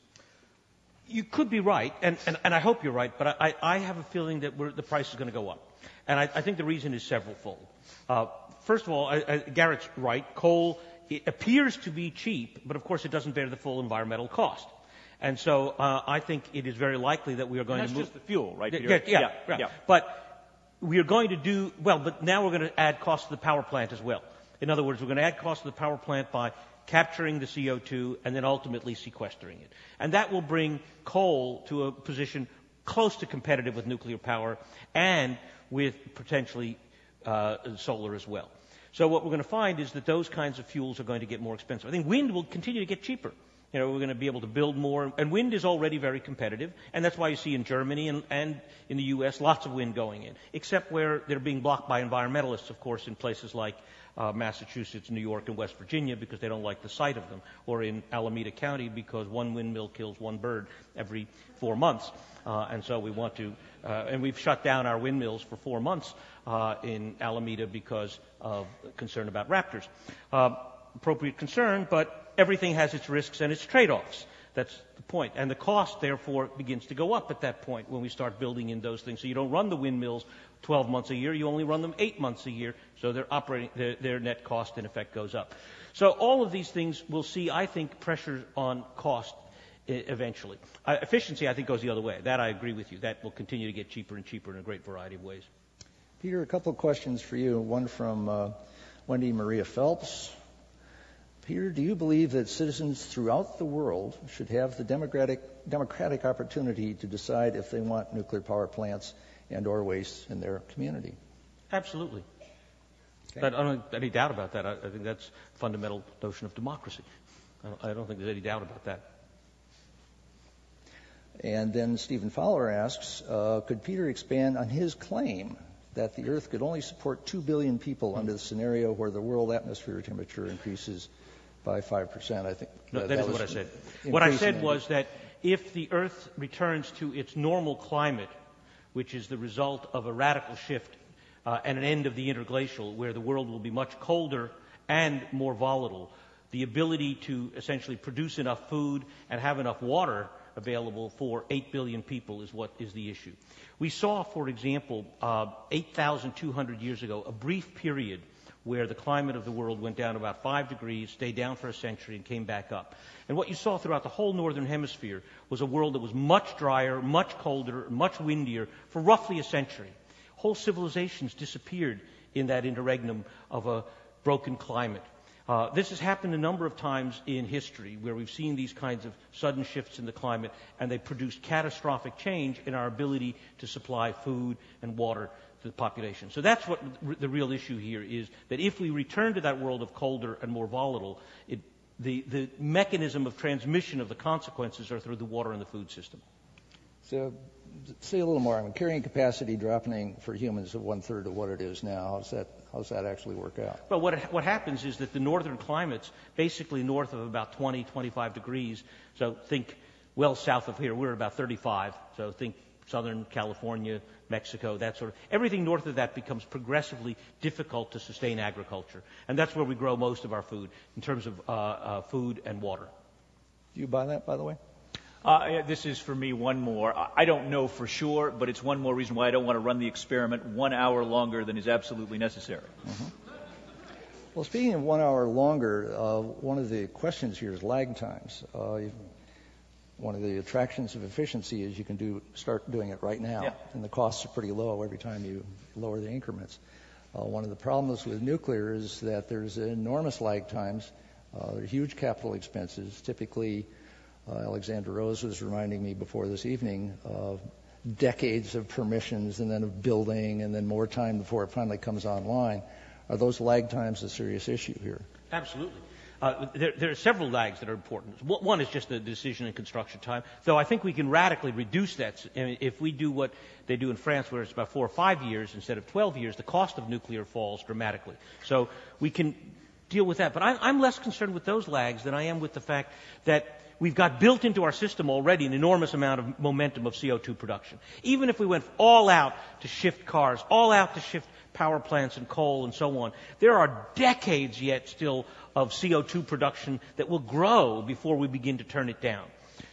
You could be right, and, and, and I hope you're right, but I, I have a feeling that the price is going to go up. And I, I think the reason is severalfold. Uh, first of all, I, I, Garrett's right. Coal appears to be cheap, but of course it doesn't bear the full environmental cost. And so uh, I think it is very likely that we are going to move. That's just the fuel, right? Yeah, yeah, yeah, yeah. yeah. But we are going to do, well, but now we're going to add cost to the power plant as well. In other words, we're going to add cost to the power plant by capturing the CO2 and then ultimately sequestering it. And that will bring coal to a position close to competitive with nuclear power and with potentially uh, solar as well. So what we're going to find is that those kinds of fuels are going to get more expensive. I think wind will continue to get cheaper. You know, we're going to be able to build more. And wind is already very competitive. And that's why you see in Germany and, and in the U.S. lots of wind going in, except where they're being blocked by environmentalists, of course, in places like uh, Massachusetts, New York, and West Virginia because they don't like the sight of them, or in Alameda County because one windmill kills one bird every four months. Uh, and so we want to, uh, and we've shut down our windmills for four months uh, in Alameda because of concern about raptors. Uh, appropriate concern, but everything has its risks and its trade-offs. That's the point. And the cost, therefore, begins to go up at that point when we start building in those things. So you don't run the windmills 12 months a year, you only run them 8 months a year, so their, operating, their, their net cost, in effect, goes up. So all of these things will see, I think, pressure on cost eventually. Uh, efficiency, I think, goes the other way. That I agree with you. That will continue to get cheaper and cheaper in a great variety of ways. Peter, a couple of questions for you. One from uh, Wendy Maria Phelps. Peter, do you believe that citizens throughout the world should have the democratic, democratic opportunity to decide if they want nuclear power plants and or waste in their community? Absolutely. Okay. I don't have any doubt about that. I, I think that's a fundamental notion of democracy. I don't, I don't think there's any doubt about that. And then Stephen Fowler asks, uh, could Peter expand on his claim that the Earth could only support 2 billion people under the scenario where the world atmosphere temperature increases by 5%. I think no, that, that is what I said. What I said was that if the Earth returns to its normal climate, which is the result of a radical shift uh, and an end of the interglacial, where the world will be much colder and more volatile, the ability to essentially produce enough food and have enough water available for 8 billion people is what is the issue. We saw, for example, uh, 8,200 years ago, a brief period where the climate of the world went down about five degrees, stayed down for a century, and came back up. And what you saw throughout the whole northern hemisphere was a world that was much drier, much colder, much windier for roughly a century. Whole civilizations disappeared in that interregnum of a broken climate. Uh, this has happened a number of times in history where we've seen these kinds of sudden shifts in the climate and they produced catastrophic change in our ability to supply food and water to the population. So that's what the real issue here is that if we return to that world of colder and more volatile, it, the, the mechanism of transmission of the consequences are through the water and the food system. So, say a little more. I mean, carrying capacity dropping for humans of one third of what it is now. How's that? How's that actually work out? Well, what what happens is that the northern climates, basically north of about 20, 25 degrees. So think well south of here. We're about 35. So think Southern California, Mexico, that sort of everything north of that becomes progressively difficult to sustain agriculture, and that's where we grow most of our food in terms of uh, uh, food and water. Do you buy that, by the way? Uh, this is for me one more. I don't know for sure, but it's one more reason why I don't want to run the experiment one hour longer than is absolutely necessary. Mm-hmm. Well, speaking of one hour longer, uh, one of the questions here is lag times. One of the attractions of efficiency is you can do start doing it right now, yeah. and the costs are pretty low every time you lower the increments. Uh, one of the problems with nuclear is that there's enormous lag times. Uh, there are huge capital expenses. Typically, uh, Alexander Rose was reminding me before this evening of decades of permissions and then of building and then more time before it finally comes online. Are those lag times a serious issue here? Absolutely. Uh, there, are several lags that are important. One is just the decision and construction time, though I think we can radically reduce that. If we do what they do in France, where it's about four or five years instead of 12 years, the cost of nuclear falls dramatically. So we can deal with that. But I'm less concerned with those lags than I am with the fact that we've got built into our system already an enormous amount of momentum of CO2 production. Even if we went all out to shift cars, all out to shift power plants and coal and so on, there are decades yet still of CO2 production that will grow before we begin to turn it down.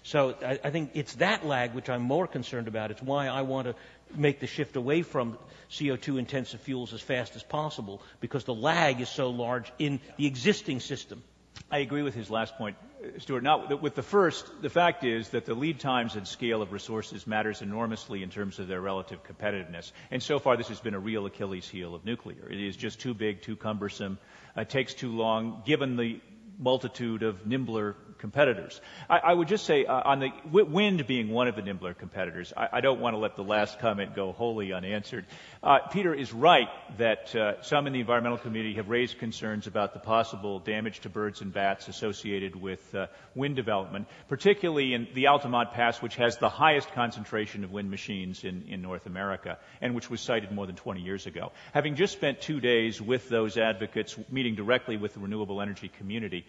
So I, I think it's that lag which I'm more concerned about. It's why I want to make the shift away from CO2 intensive fuels as fast as possible because the lag is so large in the existing system. I agree with his last point, Stewart. Not with the first, the fact is that the lead times and scale of resources matters enormously in terms of their relative competitiveness. And so far, this has been a real Achilles heel of nuclear. It is just too big, too cumbersome, uh, takes too long, given the multitude of nimbler competitors. I, I would just say, uh, on the wind being one of the nimbler competitors, I, I, don't want to let the last comment go wholly unanswered. Uh, Peter is right that uh, some in the environmental community have raised concerns about the possible damage to birds and bats associated with uh, wind development, particularly in the Altamont Pass, which has the highest concentration of wind machines in, in North America, and which was cited more than 20 years ago. Having just spent two days with those advocates, meeting directly with the renewable energy community,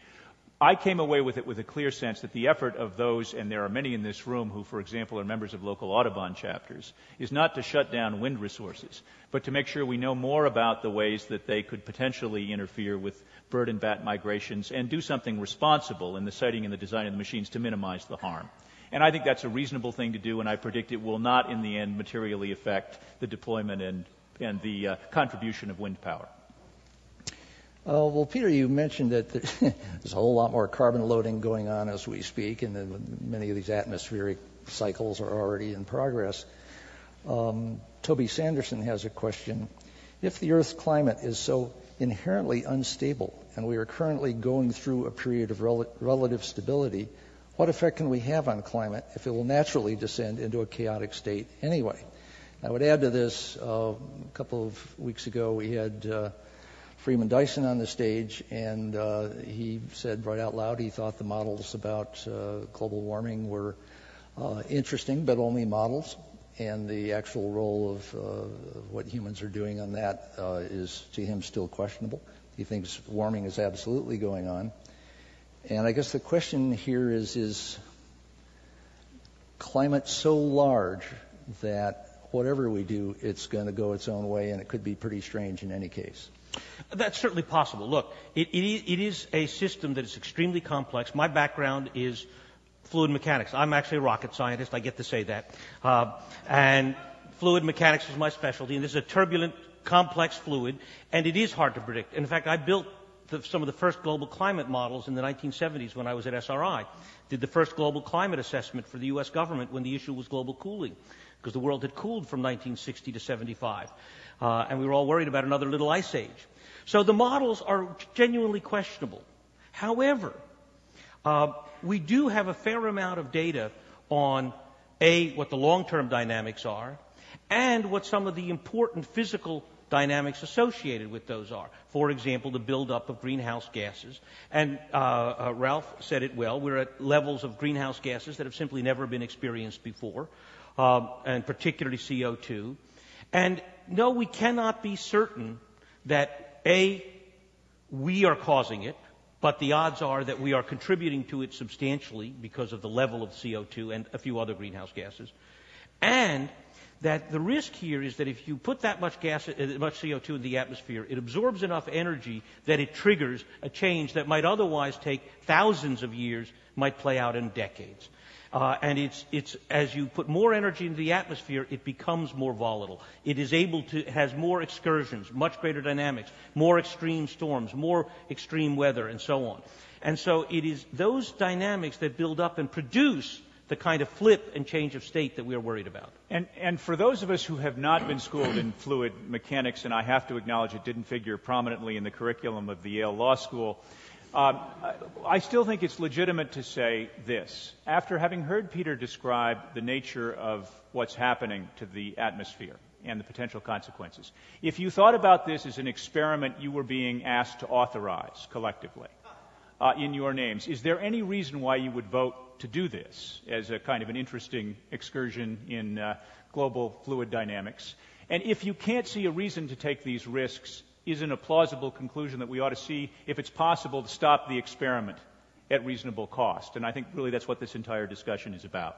I came away with it with a clear sense that the effort of those, and there are many in this room who, for example, are members of local Audubon chapters, is not to shut down wind resources, but to make sure we know more about the ways that they could potentially interfere with bird and bat migrations and do something responsible in the siting and the design of the machines to minimize the harm. And I think that's a reasonable thing to do, and I predict it will not, in the end, materially affect the deployment and, and the uh, contribution of wind power. Uh, well, Peter, you mentioned that there's a whole lot more carbon loading going on as we speak, and many of these atmospheric cycles are already in progress. Um, Toby Sanderson has a question. If the Earth's climate is so inherently unstable, and we are currently going through a period of rel- relative stability, what effect can we have on climate if it will naturally descend into a chaotic state anyway? I would add to this, uh, a couple of weeks ago we had uh, Freeman Dyson on the stage, and uh, he said right out loud he thought the models about uh, global warming were uh, interesting, but only models. And the actual role of uh, what humans are doing on that uh, is to him still questionable. He thinks warming is absolutely going on. And I guess the question here is is climate so large that whatever we do, it's going to go its own way, and it could be pretty strange in any case? That's certainly possible. Look, it, it, is a system that is extremely complex. My background is fluid mechanics. I'm actually a rocket scientist. I get to say that. Uh, and fluid mechanics is my specialty. And this is a turbulent, complex fluid, and it is hard to predict. In fact, I built the, some of the first global climate models in the 1970s when I was at SRI. Did the first global climate assessment for the U.S. government when the issue was global cooling, because the world had cooled from 1960 to 75 uh, and we were all worried about another little ice age. So the models are genuinely questionable. However, uh, we do have a fair amount of data on A, what the long-term dynamics are, and what some of the important physical dynamics associated with those are. For example, the buildup of greenhouse gases. And uh, uh, Ralph said it well. We're at levels of greenhouse gases that have simply never been experienced before, uh, and particularly CO2. And no, we cannot be certain that A, we are causing it, but the odds are that we are contributing to it substantially because of the level of CO2 and a few other greenhouse gases. And that the risk here is that if you put that much gas, uh, much CO2 in the atmosphere, it absorbs enough energy that it triggers a change that might otherwise take thousands of years, might play out in decades. Uh, and it's, it's, as you put more energy into the atmosphere, it becomes more volatile. It is able to, has more excursions, much greater dynamics, more extreme storms, more extreme weather, and so on. And so it is those dynamics that build up and produce the kind of flip and change of state that we are worried about. And, and for those of us who have not been schooled in fluid mechanics, and I have to acknowledge it didn't figure prominently in the curriculum of the Yale Law School, I still think it's legitimate to say this. After having heard Peter describe the nature of what's happening to the atmosphere and the potential consequences, if you thought about this as an experiment you were being asked to authorize collectively uh, in your names, is there any reason why you would vote to do this as a kind of an interesting excursion in uh, global fluid dynamics. And if you can't see a reason to take these risks, isn't a plausible conclusion that we ought to see if it's possible to stop the experiment at reasonable cost? And I think really that's what this entire discussion is about.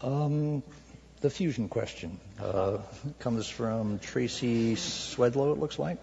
Um, the fusion question uh, comes from Tracy Swedlow, it looks like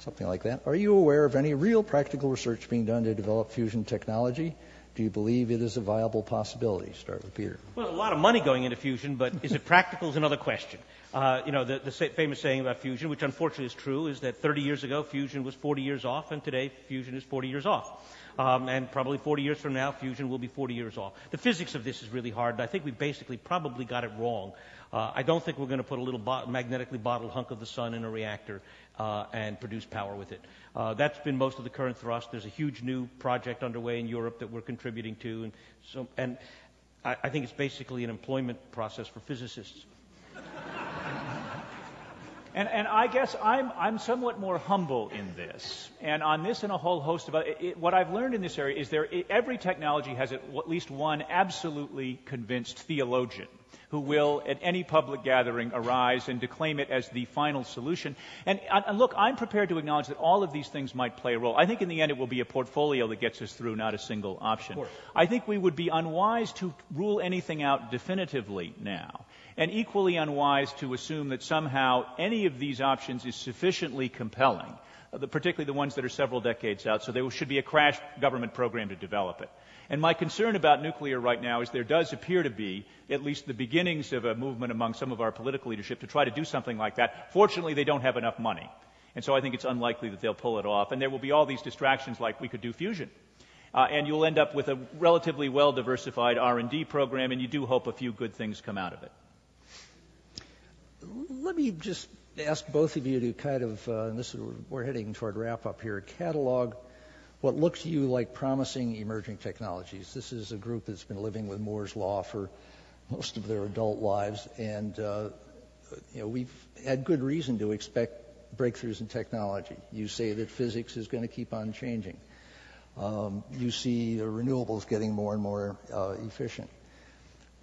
something like that. Are you aware of any real practical research being done to develop fusion technology? Do you believe it is a viable possibility? Start with Peter. Well, a lot of money going into fusion, but is it practical is another question. Uh, you know, the, the, famous saying about fusion, which unfortunately is true, is that 30 years ago fusion was 40 years off, and today fusion is 40 years off. Um, and probably 40 years from now, fusion will be 40 years off. The physics of this is really hard, and I think we basically probably got it wrong. Uh, I don't think we're going to put a little bo- magnetically bottled hunk of the sun in a reactor uh, and produce power with it. Uh, that's been most of the current thrust. There's a huge new project underway in Europe that we're contributing to, and so and I, I think it's basically an employment process for physicists. And, and, I guess I'm, I'm somewhat more humble in this. And on this and a whole host of other, it, what I've learned in this area is there, every technology has at least one absolutely convinced theologian who will, at any public gathering, arise and declaim it as the final solution. And, and look, I'm prepared to acknowledge that all of these things might play a role. I think in the end it will be a portfolio that gets us through, not a single option. I think we would be unwise to rule anything out definitively now and equally unwise to assume that somehow any of these options is sufficiently compelling, uh, particularly the ones that are several decades out, so there should be a crash government program to develop it. And my concern about nuclear right now is there does appear to be at least the beginnings of a movement among some of our political leadership to try to do something like that. Fortunately, they don't have enough money. And so I think it's unlikely that they'll pull it off. And there will be all these distractions like we could do fusion. Uh, and you'll end up with a relatively well diversified R&D program and you do hope a few good things come out of it. Let me just ask both of you to kind of, uh, and this is, we're heading toward wrap up here, catalog what looks to you like promising emerging technologies. This is a group that's been living with Moore's Law for most of their adult lives, and uh, you know we've had good reason to expect breakthroughs in technology. You say that physics is going to keep on changing. Um, you see the renewables getting more and more uh, efficient.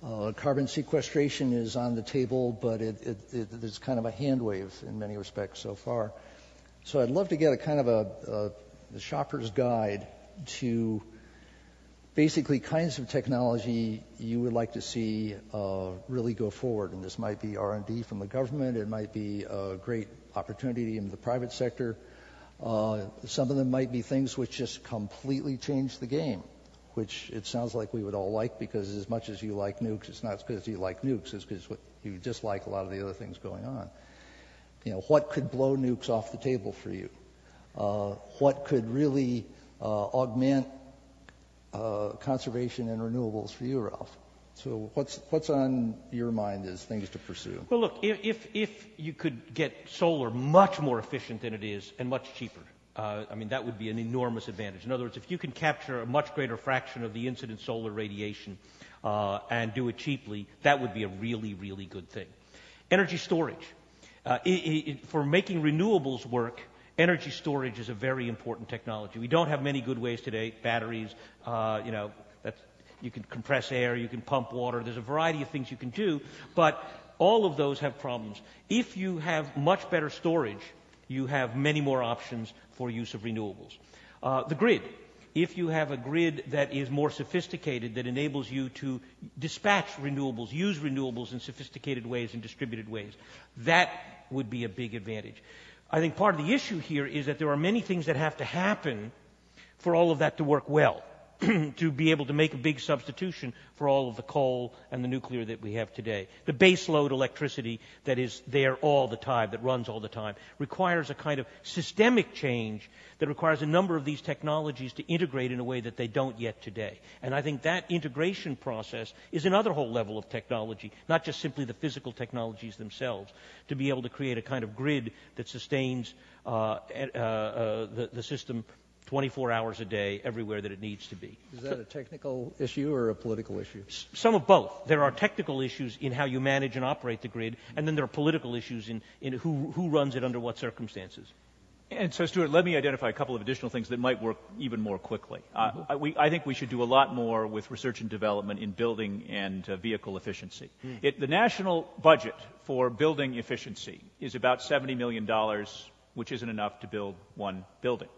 Uh, carbon sequestration is on the table, but it, it, it, it's kind of a hand wave in many respects so far. So I'd love to get a kind of a, a shopper's guide to basically kinds of technology you would like to see uh, really go forward. And this might be R&D from the government. It might be a great opportunity in the private sector. Uh, some of them might be things which just completely change the game, which it sounds like we would all like because as much as you like nukes, it's not because you like nukes, it's because you dislike a lot of the other things going on. You know, what could blow nukes off the table for you? Uh, what could really uh, augment uh, conservation and renewables for you, Ralph? So what's what's on your mind as things to pursue? Well, look, if if you could get solar much more efficient than it is and much cheaper, uh, I mean that would be an enormous advantage. In other words, if you can capture a much greater fraction of the incident solar radiation uh, and do it cheaply, that would be a really really good thing. Energy storage. Uh, it, it, for making renewables work, Energy storage is a very important technology. We don't have many good ways today. Batteries, uh, you know, you can compress air, you can pump water. There's a variety of things you can do, but all of those have problems. If you have much better storage, you have many more options for use of renewables. Uh, the grid. if you have a grid that is more sophisticated, that enables you to dispatch renewables, use renewables in sophisticated ways and distributed ways, that would be a big advantage. I think part of the issue here is that there are many things that have to happen for all of that to work well. to be able to make a big substitution for all of the coal and the nuclear that we have today. The baseload electricity that is there all the time, that runs all the time, requires a kind of systemic change that requires a number of these technologies to integrate in a way that they don't yet today. And I think that integration process is another whole level of technology, not just simply the physical technologies themselves, to be able to create a kind of grid that sustains uh, uh, uh, the, the system 24 hours a day everywhere that it needs to be. Is that a technical issue or a political issue? Some of both. There are technical issues in how you manage and operate the grid, and then there are political issues in, in who, who runs it under what circumstances. And so, Stewart, let me identify a couple of additional things that might work even more quickly. Uh, mm-hmm. we, I think we should do a lot more with research and development in building and uh, vehicle efficiency. Mm. It, the national budget for building efficiency is about $70 million, which isn't enough to build one building.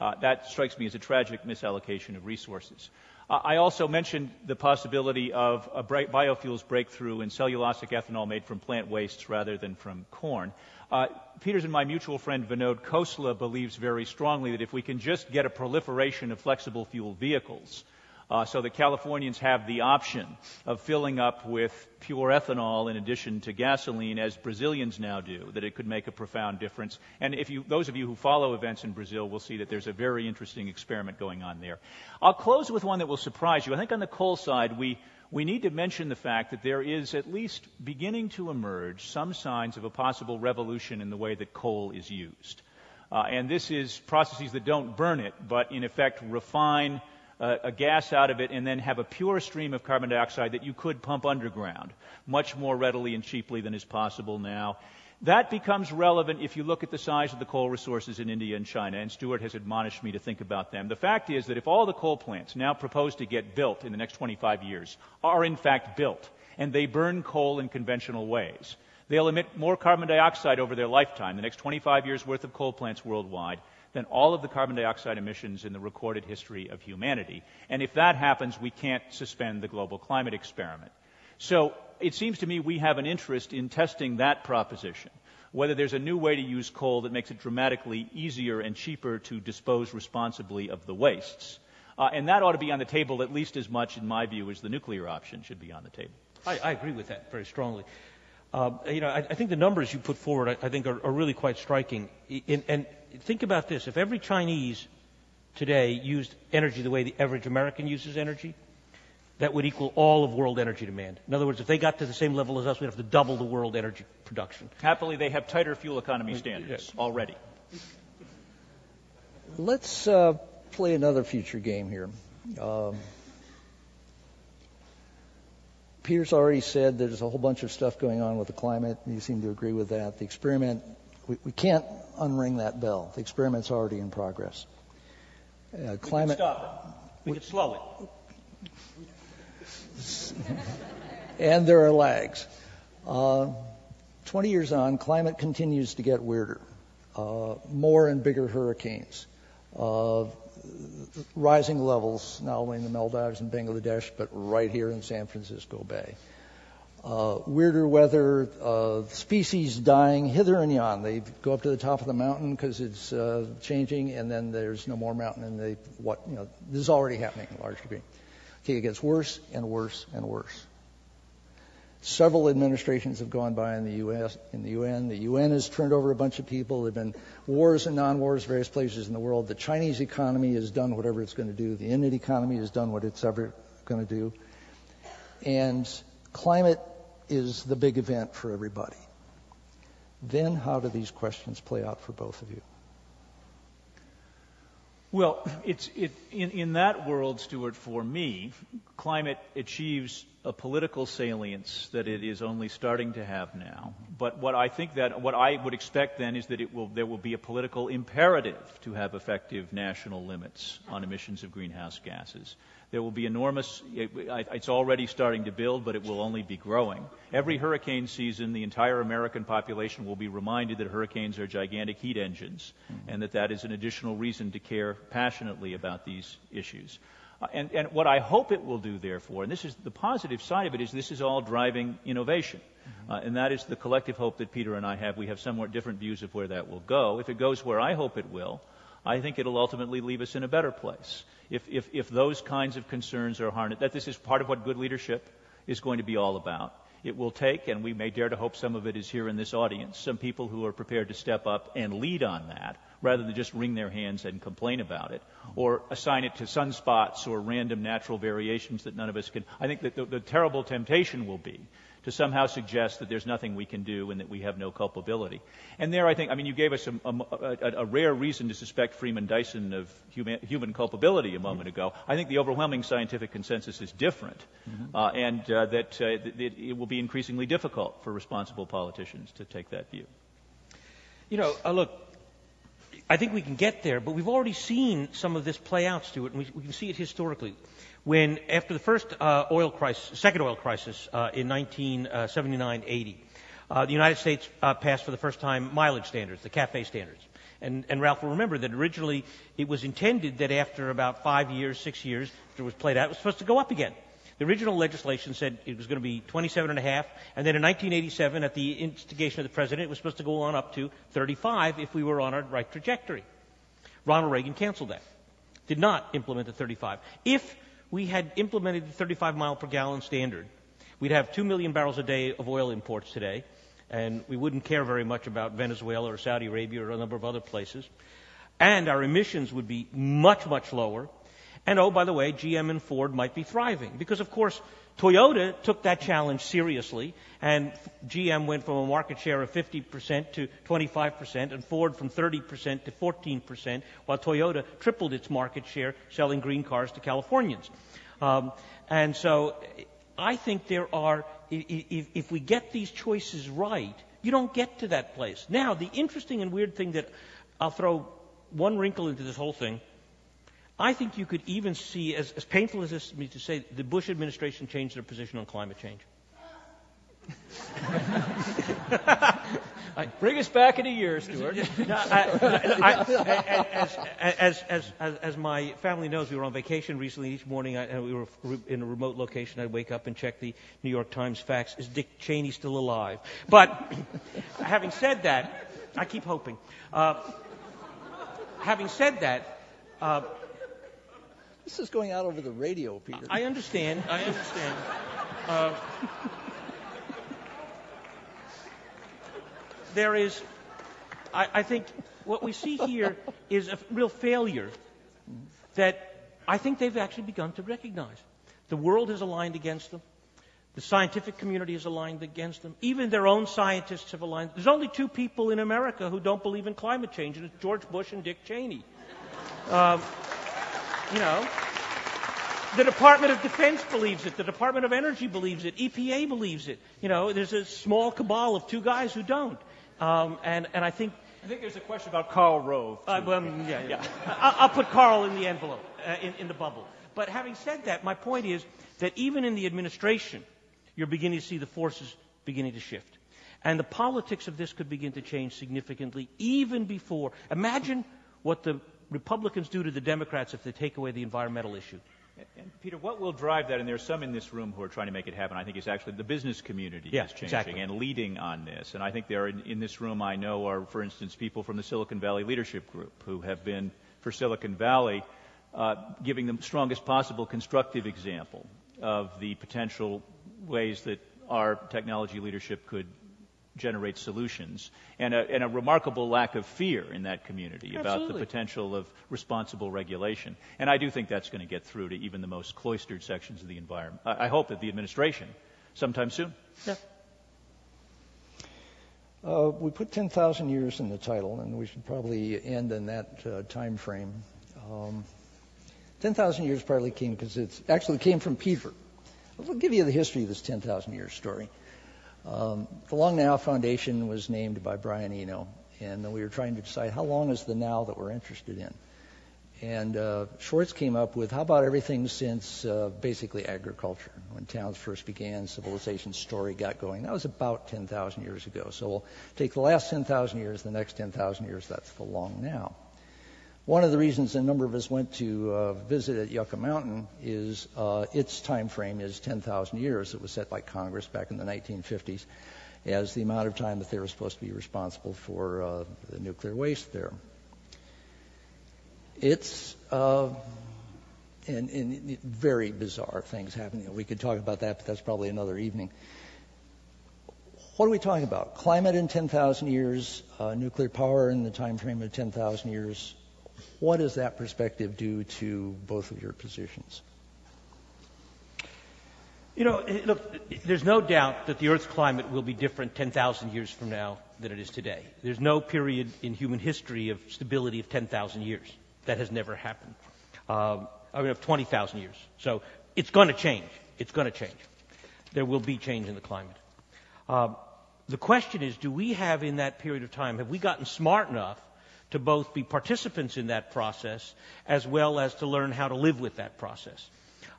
Uh, that strikes me as a tragic misallocation of resources. Uh, I also mentioned the possibility of a biofuels breakthrough in cellulosic ethanol made from plant wastes rather than from corn. Uh, Peters and my mutual friend Vinod Khosla believes very strongly that if we can just get a proliferation of flexible fuel vehicles, uh, so that Californians have the option of filling up with pure ethanol in addition to gasoline, as Brazilians now do, that it could make a profound difference. And if you, those of you who follow events in Brazil will see that there's a very interesting experiment going on there. I'll close with one that will surprise you. I think on the coal side, we, we need to mention the fact that there is at least beginning to emerge some signs of a possible revolution in the way that coal is used. Uh, and this is processes that don't burn it, but in effect refine a, a gas out of it and then have a pure stream of carbon dioxide that you could pump underground much more readily and cheaply than is possible now. That becomes relevant if you look at the size of the coal resources in India and China, and Stewart has admonished me to think about them. The fact is that if all the coal plants now proposed to get built in the next 25 years are in fact built, and they burn coal in conventional ways, they'll emit more carbon dioxide over their lifetime, the next 25 years worth of coal plants worldwide, than all of the carbon dioxide emissions in the recorded history of humanity. And if that happens, we can't suspend the global climate experiment. So it seems to me we have an interest in testing that proposition. Whether there's a new way to use coal that makes it dramatically easier and cheaper to dispose responsibly of the wastes. Uh, and that ought to be on the table at least as much, in my view, as the nuclear option should be on the table. I, I agree with that very strongly. Uh, you know, I, I, think the numbers you put forward, I, I think, are, are, really quite striking. In, and think about this: if every Chinese today used energy the way the average American uses energy, that would equal all of world energy demand. In other words, if they got to the same level as us, we'd have to double the world energy production. Happily, they have tighter fuel economy standards already. Let's uh, play another future game here. Um, Peter's already said there's a whole bunch of stuff going on with the climate. You seem to agree with that. The experiment, we, we can't unring that bell. The experiment's already in progress. Uh, climate. We can stop it. We, we can slow it. and there are lags. Uh, 20 years on, climate continues to get weirder. Uh, more and bigger hurricanes. Uh, rising levels, not only in the Maldives and Bangladesh, but right here in San Francisco Bay. Uh, weirder weather, uh, species dying hither and yon. They go up to the top of the mountain because it's uh, changing, and then there's no more mountain, and they what you know this is already happening in a large degree. Okay, it gets worse and worse and worse. Several administrations have gone by in the U.S. In the UN, the UN has turned over a bunch of people. There've been wars and non-wars, various places in the world. The Chinese economy has done whatever it's going to do. The Indian economy has done what it's ever going to do. And climate is the big event for everybody. Then, how do these questions play out for both of you? Well, it's it, in, in that world, Stewart, for me, climate achieves a political salience that it is only starting to have now. But what I think that what I would expect then is that it will there will be a political imperative to have effective national limits on emissions of greenhouse gases. There will be enormous, it's already starting to build, but it will only be growing. Every hurricane season, the entire American population will be reminded that hurricanes are gigantic heat engines mm-hmm. and that that is an additional reason to care passionately about these issues. Uh, and, and, what I hope it will do, therefore, and this is the positive side of it, is this is all driving innovation. Mm-hmm. Uh, and that is the collective hope that Peter and I have. We have somewhat different views of where that will go. If it goes where I hope it will, I think it'll ultimately leave us in a better place. If, if, if those kinds of concerns are harnessed, that this is part of what good leadership is going to be all about. It will take, and we may dare to hope some of it is here in this audience, some people who are prepared to step up and lead on that rather than just wring their hands and complain about it or assign it to sunspots or random natural variations that none of us can. I think that the, the terrible temptation will be to somehow suggest that there's nothing we can do and that we have no culpability. And there, I think, I mean, you gave us a, a, a, a rare reason to suspect Freeman Dyson of human, human, culpability a moment ago. I think the overwhelming scientific consensus is different, mm-hmm. uh, and uh, that, uh, that it will be increasingly difficult for responsible politicians to take that view. You know, uh, look, I think we can get there, but we've already seen some of this play out, Stewart, and we, we can see it historically when after the first uh, oil crisis, second oil crisis uh, in 1979-80, uh, the United States uh, passed for the first time mileage standards, the CAFE standards. And, and, Ralph will remember that originally it was intended that after about five years, six years, after it was played out, it was supposed to go up again. The original legislation said it was going to be 27 and a half, and then in 1987, at the instigation of the president, it was supposed to go on up to 35 if we were on our right trajectory. Ronald Reagan canceled that. Did not implement the 35. If we had implemented the 35 mile per gallon standard, we'd have 2 million barrels a day of oil imports today, and we wouldn't care very much about Venezuela or Saudi Arabia or a number of other places. And our emissions would be much, much lower. And oh, by the way, GM and Ford might be thriving. Because, of course, Toyota took that challenge seriously, and GM went from a market share of 50% to 25%, and Ford from 30% to 14%, while Toyota tripled its market share selling green cars to Californians. Um, and so I think there are, if, if we get these choices right, you don't get to that place. Now, the interesting and weird thing that I'll throw one wrinkle into this whole thing I think you could even see, as, as painful as this is me to say, the Bush administration changed their position on climate change. Bring us back in a year, Stewart. as, as, as, as, my family knows, we were on vacation recently. Each morning, I, we were in a remote location. I'd wake up and check the New York Times facts. Is Dick Cheney still alive? But having said that, I keep hoping. Uh, having said that, uh, this is going out over the radio, Peter. I understand. I understand. Uh, there is, I, I think, what we see here is a real failure that I think they've actually begun to recognize. The world is aligned against them. The scientific community is aligned against them. Even their own scientists have aligned. There's only two people in America who don't believe in climate change, and it's George Bush and Dick Cheney. Um, you know, the Department of Defense believes it. The Department of Energy believes it. EPA believes it. You know, there's a small cabal of two guys who don't. Um, and, and I think. I think there's a question about Karl Rove. Uh, well, yeah, yeah. I'll, I'll, put Karl in the envelope, uh, in, in the bubble. But having said that, my point is that even in the administration, you're beginning to see the forces beginning to shift. And the politics of this could begin to change significantly even before. Imagine what the Republicans do to the Democrats if they take away the environmental issue. And Peter, what will drive that? And there's some in this room who are trying to make it happen. I think it's actually the business community yeah, is changing exactly. and leading on this. And I think there are in, in this room I know are, for instance, people from the Silicon Valley Leadership Group who have been for Silicon Valley uh, giving the strongest possible constructive example of the potential ways that our technology leadership could generate solutions, and a, and a, remarkable lack of fear in that community Absolutely. about the potential of responsible regulation. And I do think that's going to get through to even the most cloistered sections of the environment. I, I hope that the administration, sometime soon. Yeah. Uh, we put 10,000 years in the title, and we should probably end in that uh, time frame. Um, 10,000 years probably came because it's actually came from Peter. I'll give you the history of this 10,000 year story. Um, the Long Now Foundation was named by Brian Eno, and we were trying to decide how long is the now that we're interested in. And uh, Schwartz came up with how about everything since uh, basically agriculture, when towns first began, civilization's story got going. That was about 10,000 years ago. So we'll take the last 10,000 years, the next 10,000 years, that's the long now. One of the reasons a number of us went to uh, visit at Yucca Mountain is uh, its time frame is 10,000 years. It was set by Congress back in the 1950s as the amount of time that they were supposed to be responsible for uh, the nuclear waste there it's uh, and, and, very bizarre things happening. We could talk about that, but that's probably another evening. What are we talking about? Climate in 10,000 years, uh, nuclear power in the time frame of 10,000 years. What does that perspective do to both of your positions? You know, look, there's no doubt that the Earth's climate will be different 10,000 years from now than it is today. There's no period in human history of stability of 10,000 years. That has never happened. Um, I mean, of 20,000 years. So it's going to change. It's going to change. There will be change in the climate. Um, the question is, do we have in that period of time, have we gotten smart enough to both be participants in that process as well as to learn how to live with that process?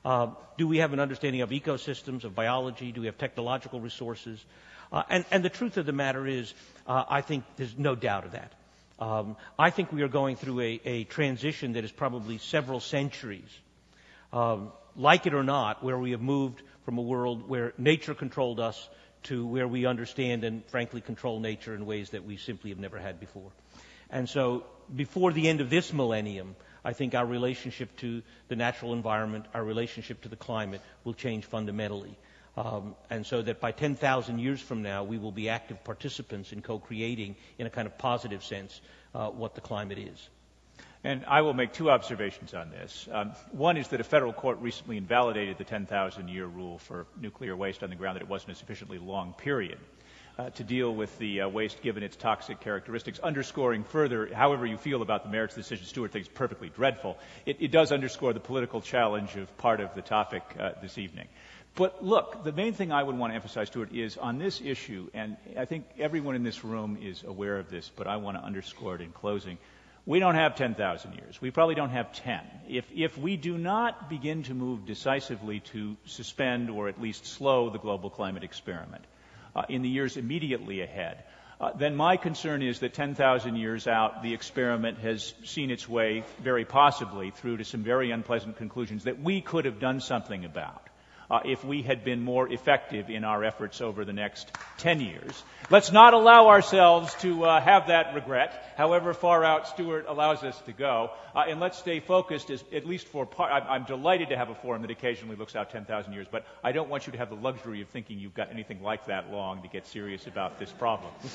Uh, do we have an understanding of ecosystems, of biology? Do we have technological resources? Uh, and, and, the truth of the matter is, uh, I think there's no doubt of that. Um, I think we are going through a, a, transition that is probably several centuries, um, like it or not, where we have moved from a world where nature controlled us to where we understand and frankly control nature in ways that we simply have never had before. And so before the end of this millennium, I think our relationship to the natural environment, our relationship to the climate will change fundamentally. Um, and so that by 10,000 years from now, we will be active participants in co-creating, in a kind of positive sense, uh, what the climate is. And I will make two observations on this. Um, one is that a federal court recently invalidated the 10,000 year rule for nuclear waste on the ground that it wasn't a sufficiently long period. Uh, to deal with the uh, waste given its toxic characteristics, underscoring further, however you feel about the merits of the decision, Stewart thinks perfectly dreadful. It, it, does underscore the political challenge of part of the topic uh, this evening. But look, the main thing I would want to emphasize, Stewart, is on this issue, and I think everyone in this room is aware of this, but I want to underscore it in closing. We don't have 10,000 years. We probably don't have 10. If, if we do not begin to move decisively to suspend or at least slow the global climate experiment in the years immediately ahead, uh, then my concern is that 10,000 years out, the experiment has seen its way very possibly through to some very unpleasant conclusions that we could have done something about uh, if we had been more effective in our efforts over the next 10 years. Let's not allow ourselves to uh, have that regret, however far out Stewart allows us to go, uh, and let's stay focused, as, at least for part. I'm, I'm delighted to have a forum that occasionally looks out 10,000 years, but I don't want you to have the luxury of thinking you've got anything like that long to get serious about this problem. and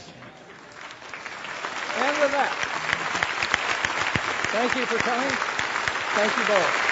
with that, thank you for coming. Thank you both.